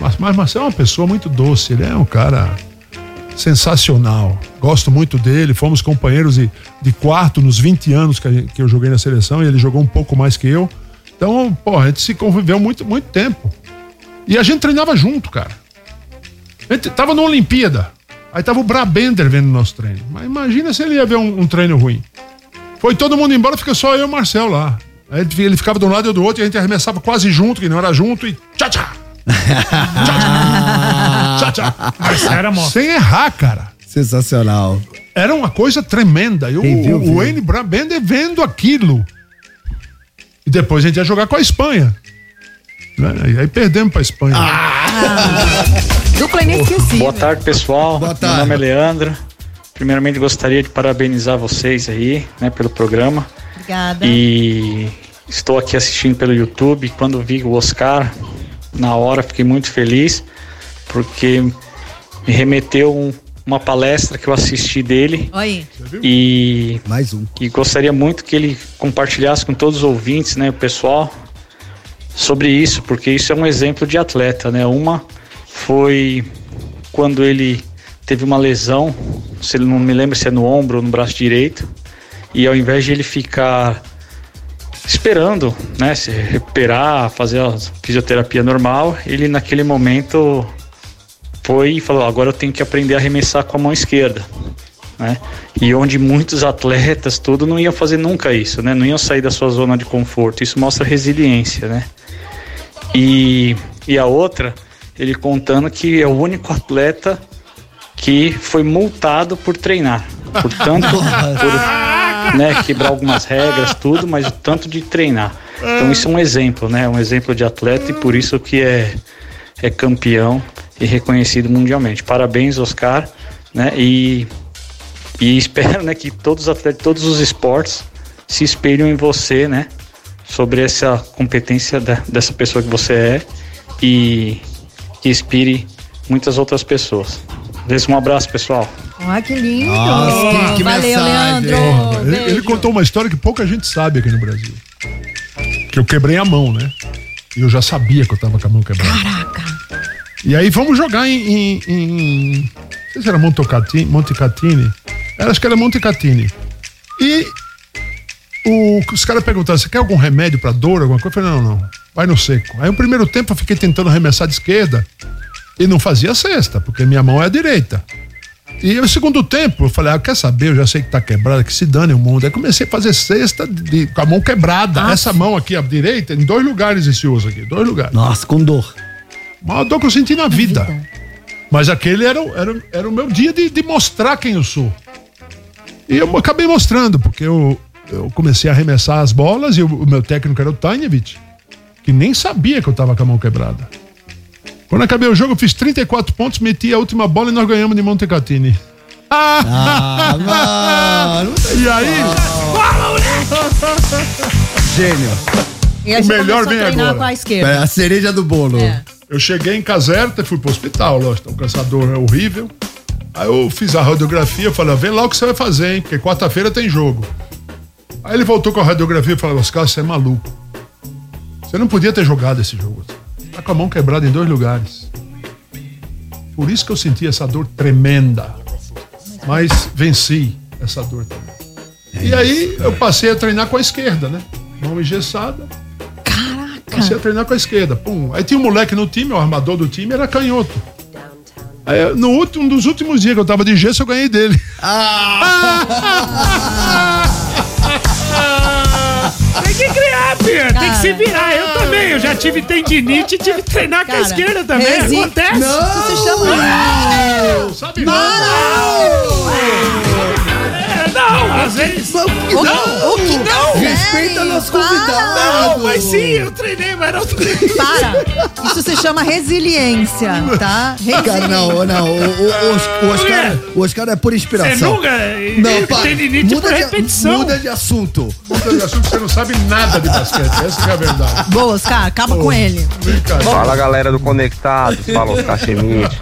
Mas, mas Marcelo é uma pessoa muito doce, ele é um cara sensacional. Gosto muito dele, fomos companheiros de, de quarto nos 20 anos que, que eu joguei na seleção e ele jogou um pouco mais que eu. Então, pô, a gente se conviveu muito, muito tempo. E a gente treinava junto, cara. A gente tava na Olimpíada. Aí tava o Brabender vendo o nosso treino. Mas imagina se ele ia ver um, um treino ruim. Foi todo mundo embora, fica só eu e o Marcel lá. Aí ele- ficava de um lado e eu do outro e a gente arremessava quase junto, que não era junto, e tchá tchá. Tchá tchá. Mas era. Sem errar, cara. Sensacional. Era uma coisa tremenda. E o, Quem viu, o viu. Wayne Brabender vendo aquilo. E depois a gente ia jogar com a Espanha. Né? E aí perdemos pra Espanha. Dupla inesquecível. Boa tarde, pessoal. Boa Meu tarde. nome é Leandro. Primeiramente, gostaria de parabenizar vocês aí, né, pelo programa. Obrigada. E estou aqui assistindo pelo YouTube. Quando vi o Oscar, na hora fiquei muito feliz, porque me remeteu um- uma palestra que eu assisti dele. Oi. E, Mais um. e gostaria muito que ele compartilhasse com todos os ouvintes, né, o pessoal, sobre isso, porque isso é um exemplo de atleta, né? Uma foi quando ele teve uma lesão, se ele não me lembro se é no ombro ou no braço direito, e ao invés de ele ficar esperando, né, se recuperar, fazer a fisioterapia normal, ele naquele momento foi e falou: agora eu tenho que aprender a arremessar com a mão esquerda. Né? E onde muitos atletas tudo não iam fazer nunca isso, né? Não iam sair da sua zona de conforto. Isso mostra resiliência, né? E, e a outra, ele contando que é o único atleta que foi multado por treinar. Portanto, por né, quebrar algumas regras, tudo, mas o tanto de treinar. Então isso é um exemplo, né? Um exemplo de atleta e por isso que é, é campeão e reconhecido mundialmente. Parabéns, Oscar, né? E, e espero né, que todos os atletas de todos os esportes se espelhem em você, né? Sobre essa competência da- dessa pessoa que você é e que inspire muitas outras pessoas. Deixa um abraço, pessoal. Ah, que lindo. Nossa, que- que Valeu, mensagem. Leandro. Ele, ele contou uma história que pouca gente sabe aqui no Brasil. Que eu quebrei a mão, né? E eu já sabia que eu tava com a mão quebrada. Caraca. E aí vamos jogar em. em, em não sei se era Montocatini, Montecatini. Era, acho que era Montecatini. E o, os caras perguntaram: você quer algum remédio pra dor, alguma coisa? Eu falei: não, não, vai no seco. Aí o primeiro tempo eu fiquei tentando arremessar de esquerda e não fazia cesta, porque minha mão é a direita. E o segundo tempo, eu falei, ah, quer saber? Eu já sei que tá quebrada, que se dane o mundo. Aí comecei a fazer cesta de- com a mão quebrada. Essa mão aqui, a direita, em dois lugares esse uso aqui, dois lugares. Nossa, com dor. Maior dor que eu senti na vida. Mas aquele era, o- era, o- era o meu dia de, de mostrar quem eu sou. E eu acabei mostrando, porque eu, eu comecei a arremessar as bolas e o, o meu técnico era o Tanevich, que nem sabia que eu tava com a mão quebrada. Quando acabei o jogo, eu fiz 34 pontos, meti a última bola e nós ganhamos de Montecatini. Ah, mano. E aí? Gênio. E aí O você melhor a vem agora. com a esquerda. É a cereja do bolo. É. Eu cheguei em Caserta e fui pro hospital, lógico. O cansador é horrível. Aí eu fiz a radiografia, falei, "Ah, vem lá o que você vai fazer, hein? Porque quarta-feira tem jogo. Aí ele voltou com a radiografia e falou, Oscar, você é maluco. Você não podia ter jogado esse jogo. Tá com a mão quebrada em dois lugares. Por isso que eu senti essa dor tremenda. Mas venci essa dor também. E aí eu passei a treinar com a esquerda, né? Mão engessada. Comecei a treinar com a esquerda. Pum. Aí tinha um moleque no time, o armador do time era canhoto. Aí, no último, um dos últimos dias que eu tava de gesso, eu ganhei dele. Tem que criar, filho. Tem que se virar. Eu também. Eu já tive tendinite e tive que treinar com a Cara, esquerda também. resi- Acontece. Isso se chama. Não, sabe É, não, às vezes. O que não? O que não? Respeita nosso convidado. Não, mas sim, eu treinei, mas não treinei. Para. Isso se chama resiliência, tá? Cara, não, não. O, o, o, o Oscar, o Oscar é por Você inspiração. nunca. Não, para. Tendinite Muda por de, repetição. muda de assunto. Muita de assunto, você não sabe nada de basquete. Essa que é a verdade. Boa, Oscar, acaba com ele. Fala galera do Conectados, fala Oscar Schmidt.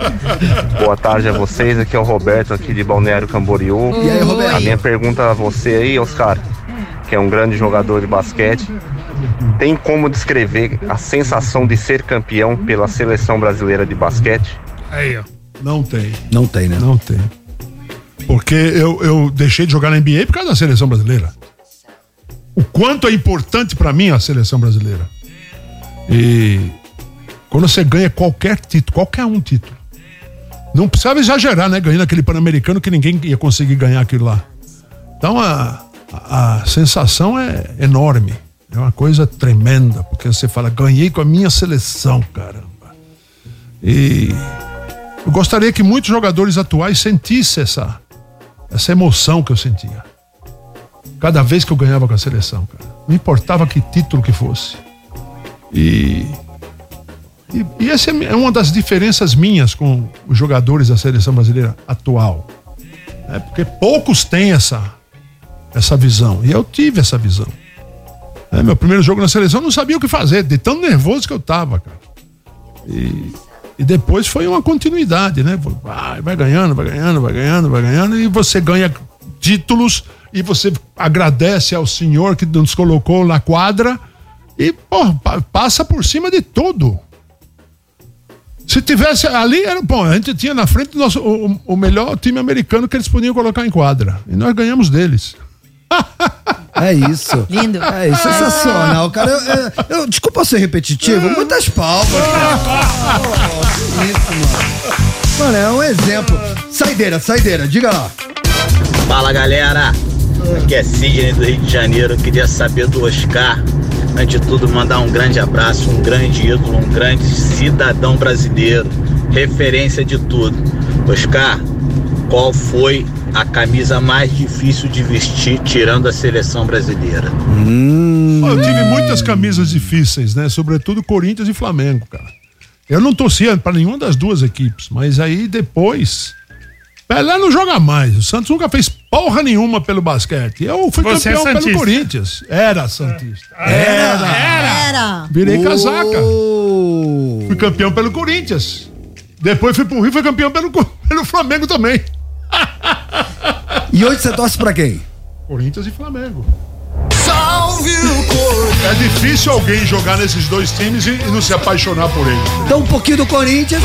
Boa tarde a vocês, aqui é o Roberto aqui de Balneário Camboriú. E aí, Roberto? A minha pergunta a você aí, Oscar, que é um grande jogador de basquete. tem como descrever a sensação de ser campeão pela seleção brasileira de basquete? Aí, ó. Não tem. Não tem, né? Não tem. Porque eu, eu deixei de jogar na NBA por causa da seleção brasileira. O quanto é importante pra mim a seleção brasileira. E quando você ganha qualquer título, qualquer um título, não precisava exagerar, né? Ganhando aquele Pan-Americano que ninguém ia conseguir ganhar aquilo lá. Então a, a, sensação é enorme. É uma coisa tremenda, porque você fala, ganhei com a minha seleção, caramba. E eu gostaria que muitos jogadores atuais sentissem essa, essa emoção que eu sentia. Cada vez que eu ganhava com a seleção, cara. Não importava que título que fosse. E, e, e essa é uma das diferenças minhas com os jogadores da seleção brasileira atual. É porque poucos têm essa, essa visão. E eu tive essa visão. É, meu primeiro jogo na seleção eu não sabia o que fazer, de tão nervoso que eu tava, cara. E, e depois foi uma continuidade, né? Vai, vai ganhando, vai ganhando, vai ganhando, vai ganhando, e você ganha títulos e você agradece ao Senhor que nos colocou na quadra e pô, pa- passa por cima de tudo. Se tivesse ali, era bom. A gente tinha na frente nosso, o, o melhor time americano que eles podiam colocar em quadra. E nós ganhamos deles. É isso. Lindo. É isso, sensacional, cara. Eu, eu- eu- desculpa ser repetitivo, muitas palmas, cara. Oh, que isso, mano. Mano, é um exemplo. Saideira, saideira, diga lá. Fala galera, aqui é Sidney do Rio de Janeiro. Eu queria saber do Oscar. Antes de tudo, mandar um grande abraço, um grande ídolo, um grande cidadão brasileiro, referência de tudo. Oscar, qual foi a camisa mais difícil de vestir tirando a seleção brasileira? Eu tive muitas camisas difíceis, né? Sobretudo Corinthians e Flamengo, cara. Eu não torcia para nenhuma das duas equipes, mas aí depois. Pelé não joga mais. O Santos nunca fez porra nenhuma pelo basquete. Eu fui Você é campeão pelo santista. Corinthians. Era Santista. Era. Era. Virei casaca. Fui campeão pelo Corinthians. Depois fui pro Rio e fui campeão pelo, pelo Flamengo também. E hoje você torce pra quem? Corinthians e Flamengo. É difícil alguém jogar nesses dois times e, e não se apaixonar por eles. Então um pouquinho do Corinthians.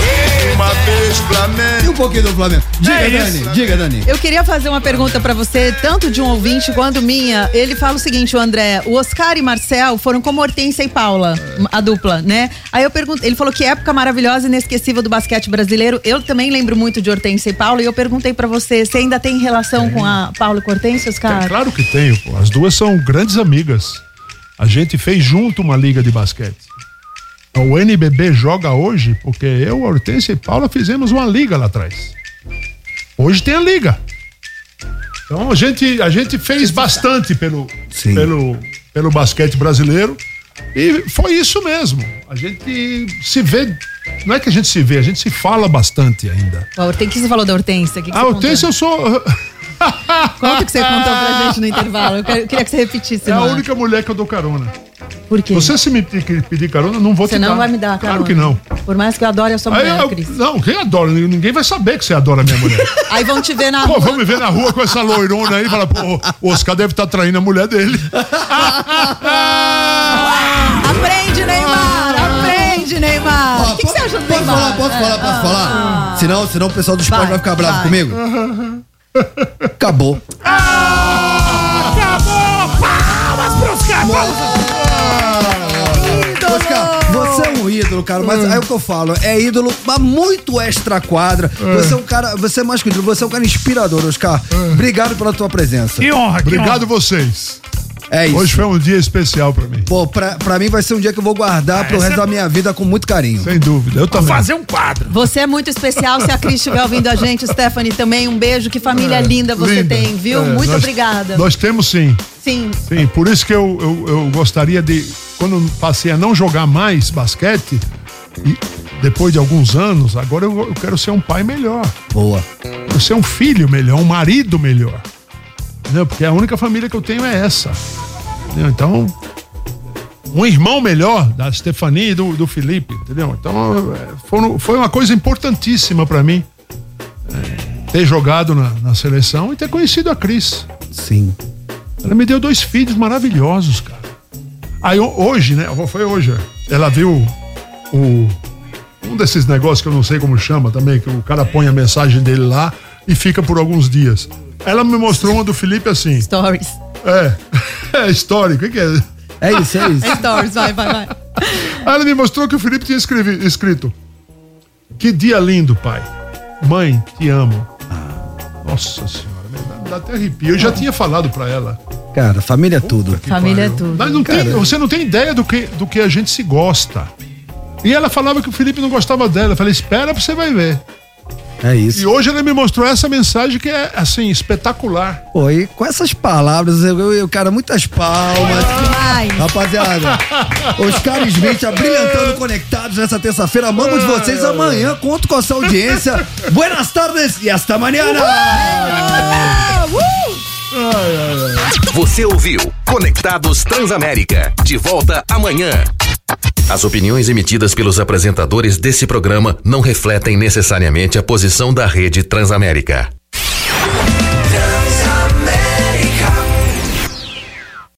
E um pouquinho do Flamengo. Diga, É Dani. isso. Diga, Dani. Eu queria fazer uma pergunta pra você, tanto de um ouvinte quanto minha. Ele fala o seguinte, o André, o Oscar e Marcel foram como Hortência e Paula, a dupla, né? Aí eu perguntei, ele falou que época maravilhosa e inesquecível do basquete brasileiro. Eu também lembro muito de Hortência e Paula e eu perguntei pra você, você ainda tem relação com a Paula e com a Hortência, Oscar? É claro que tenho, pô. As duas são grandes amigas. A gente fez junto uma liga de basquete. O NBB joga hoje porque eu, Hortência e Paula fizemos uma liga lá atrás. Hoje tem a liga. Então a gente, a gente fez bastante pelo, pelo, pelo basquete brasileiro e foi isso mesmo. A gente se vê. Não é que a gente se vê, a gente se fala bastante ainda. A Hortência, o que você falou da Hortência? O que que A Hortência eu sou. Conta o que você contou pra gente no intervalo. Eu quero- eu queria que você repetisse, É a mano. única mulher que eu dou carona. Por quê? Você se me pedir carona, não vou Você te dar. não vai me dar, Claro carona. que não. Por mais que eu adore a sua mulher, eu- Cris. não, quem adora? Ninguém vai saber que você adora a minha mulher. Aí vão te ver na Pô, rua. vamos me ver na rua com essa loirona aí e falar, pô, o Oscar deve estar traindo a mulher dele. Aprende, Neymar! Aprende, Neymar! O que, que você acha do Posso Neymar? falar, posso falar, posso Ah, falar? Senão, senão o pessoal do esporte Vai, vai, ficar bravo vai. comigo. Acabou. Acabou! Palmas pros caras! Oscar, você é um ídolo, cara, mas aí é o que eu falo, é ídolo, mas muito extra quadra. Você é um cara, você é mais que ídolo, você é um cara inspirador, Oscar. Obrigado pela tua presença. Que honra, que Obrigado vocês. É isso. Hoje foi um dia especial pra mim. Pô, pra, pra mim vai ser um dia que eu vou guardar pro esse resto é- da minha vida com muito carinho. Sem dúvida, eu também. fazer um quadro. Você é muito especial. Se a Cris estiver ouvindo a gente, Stephanie também, um beijo. Que família linda você Linda. tem, viu? É, muito nós- obrigada. Nós temos sim. Sim. Sim, por isso que eu, eu, eu gostaria de, quando eu passei a não jogar mais basquete, e depois de alguns anos, agora eu, eu quero ser um pai melhor. Boa. Quero ser um filho melhor, um marido melhor. Entendeu? Porque a única família que eu tenho é essa. Entendeu? Então, um irmão melhor da Stefania e do, do Felipe, entendeu? Então, é, foram- foi uma coisa importantíssima pra mim é, ter jogado na, na seleção e ter conhecido a Cris. Sim. Ela me deu dois filhos maravilhosos, cara. Aí ho- hoje, né? Foi hoje. Ela viu o. Um desses negócios que eu não sei como chama também, que o cara põe a mensagem dele lá e fica por alguns dias. Ela me mostrou uma do Felipe assim. Stories. É. É histórico. O que, que é? É isso, é isso. É Stories, vai, vai, vai. Aí ela me mostrou que o Felipe tinha escrevi- escrito. Que dia lindo, pai. Mãe, te amo. Nossa senhora, me dá, dá até arrepio. Eu já tinha falado pra ela. Cara, família é tudo. Família é tudo. Mas não tem- Cara. você não tem ideia do que, do que a gente se gosta. E ela falava que o Felipe não gostava dela. Eu falei, espera você vai ver. É isso. E hoje ela me mostrou essa mensagem que é, assim, espetacular. Pô, e com essas palavras, eu, eu, eu, cara, muitas palmas. Rapaziada, Oscar Smith abrilhantando conectados nessa terça-feira. Amamos vocês amanhã. Conto com a sua audiência. Buenas tardes e hasta mañana. Você ouviu Conectados Transamérica. De volta amanhã. As opiniões emitidas pelos apresentadores desse programa não refletem necessariamente a posição da Rede Transamérica.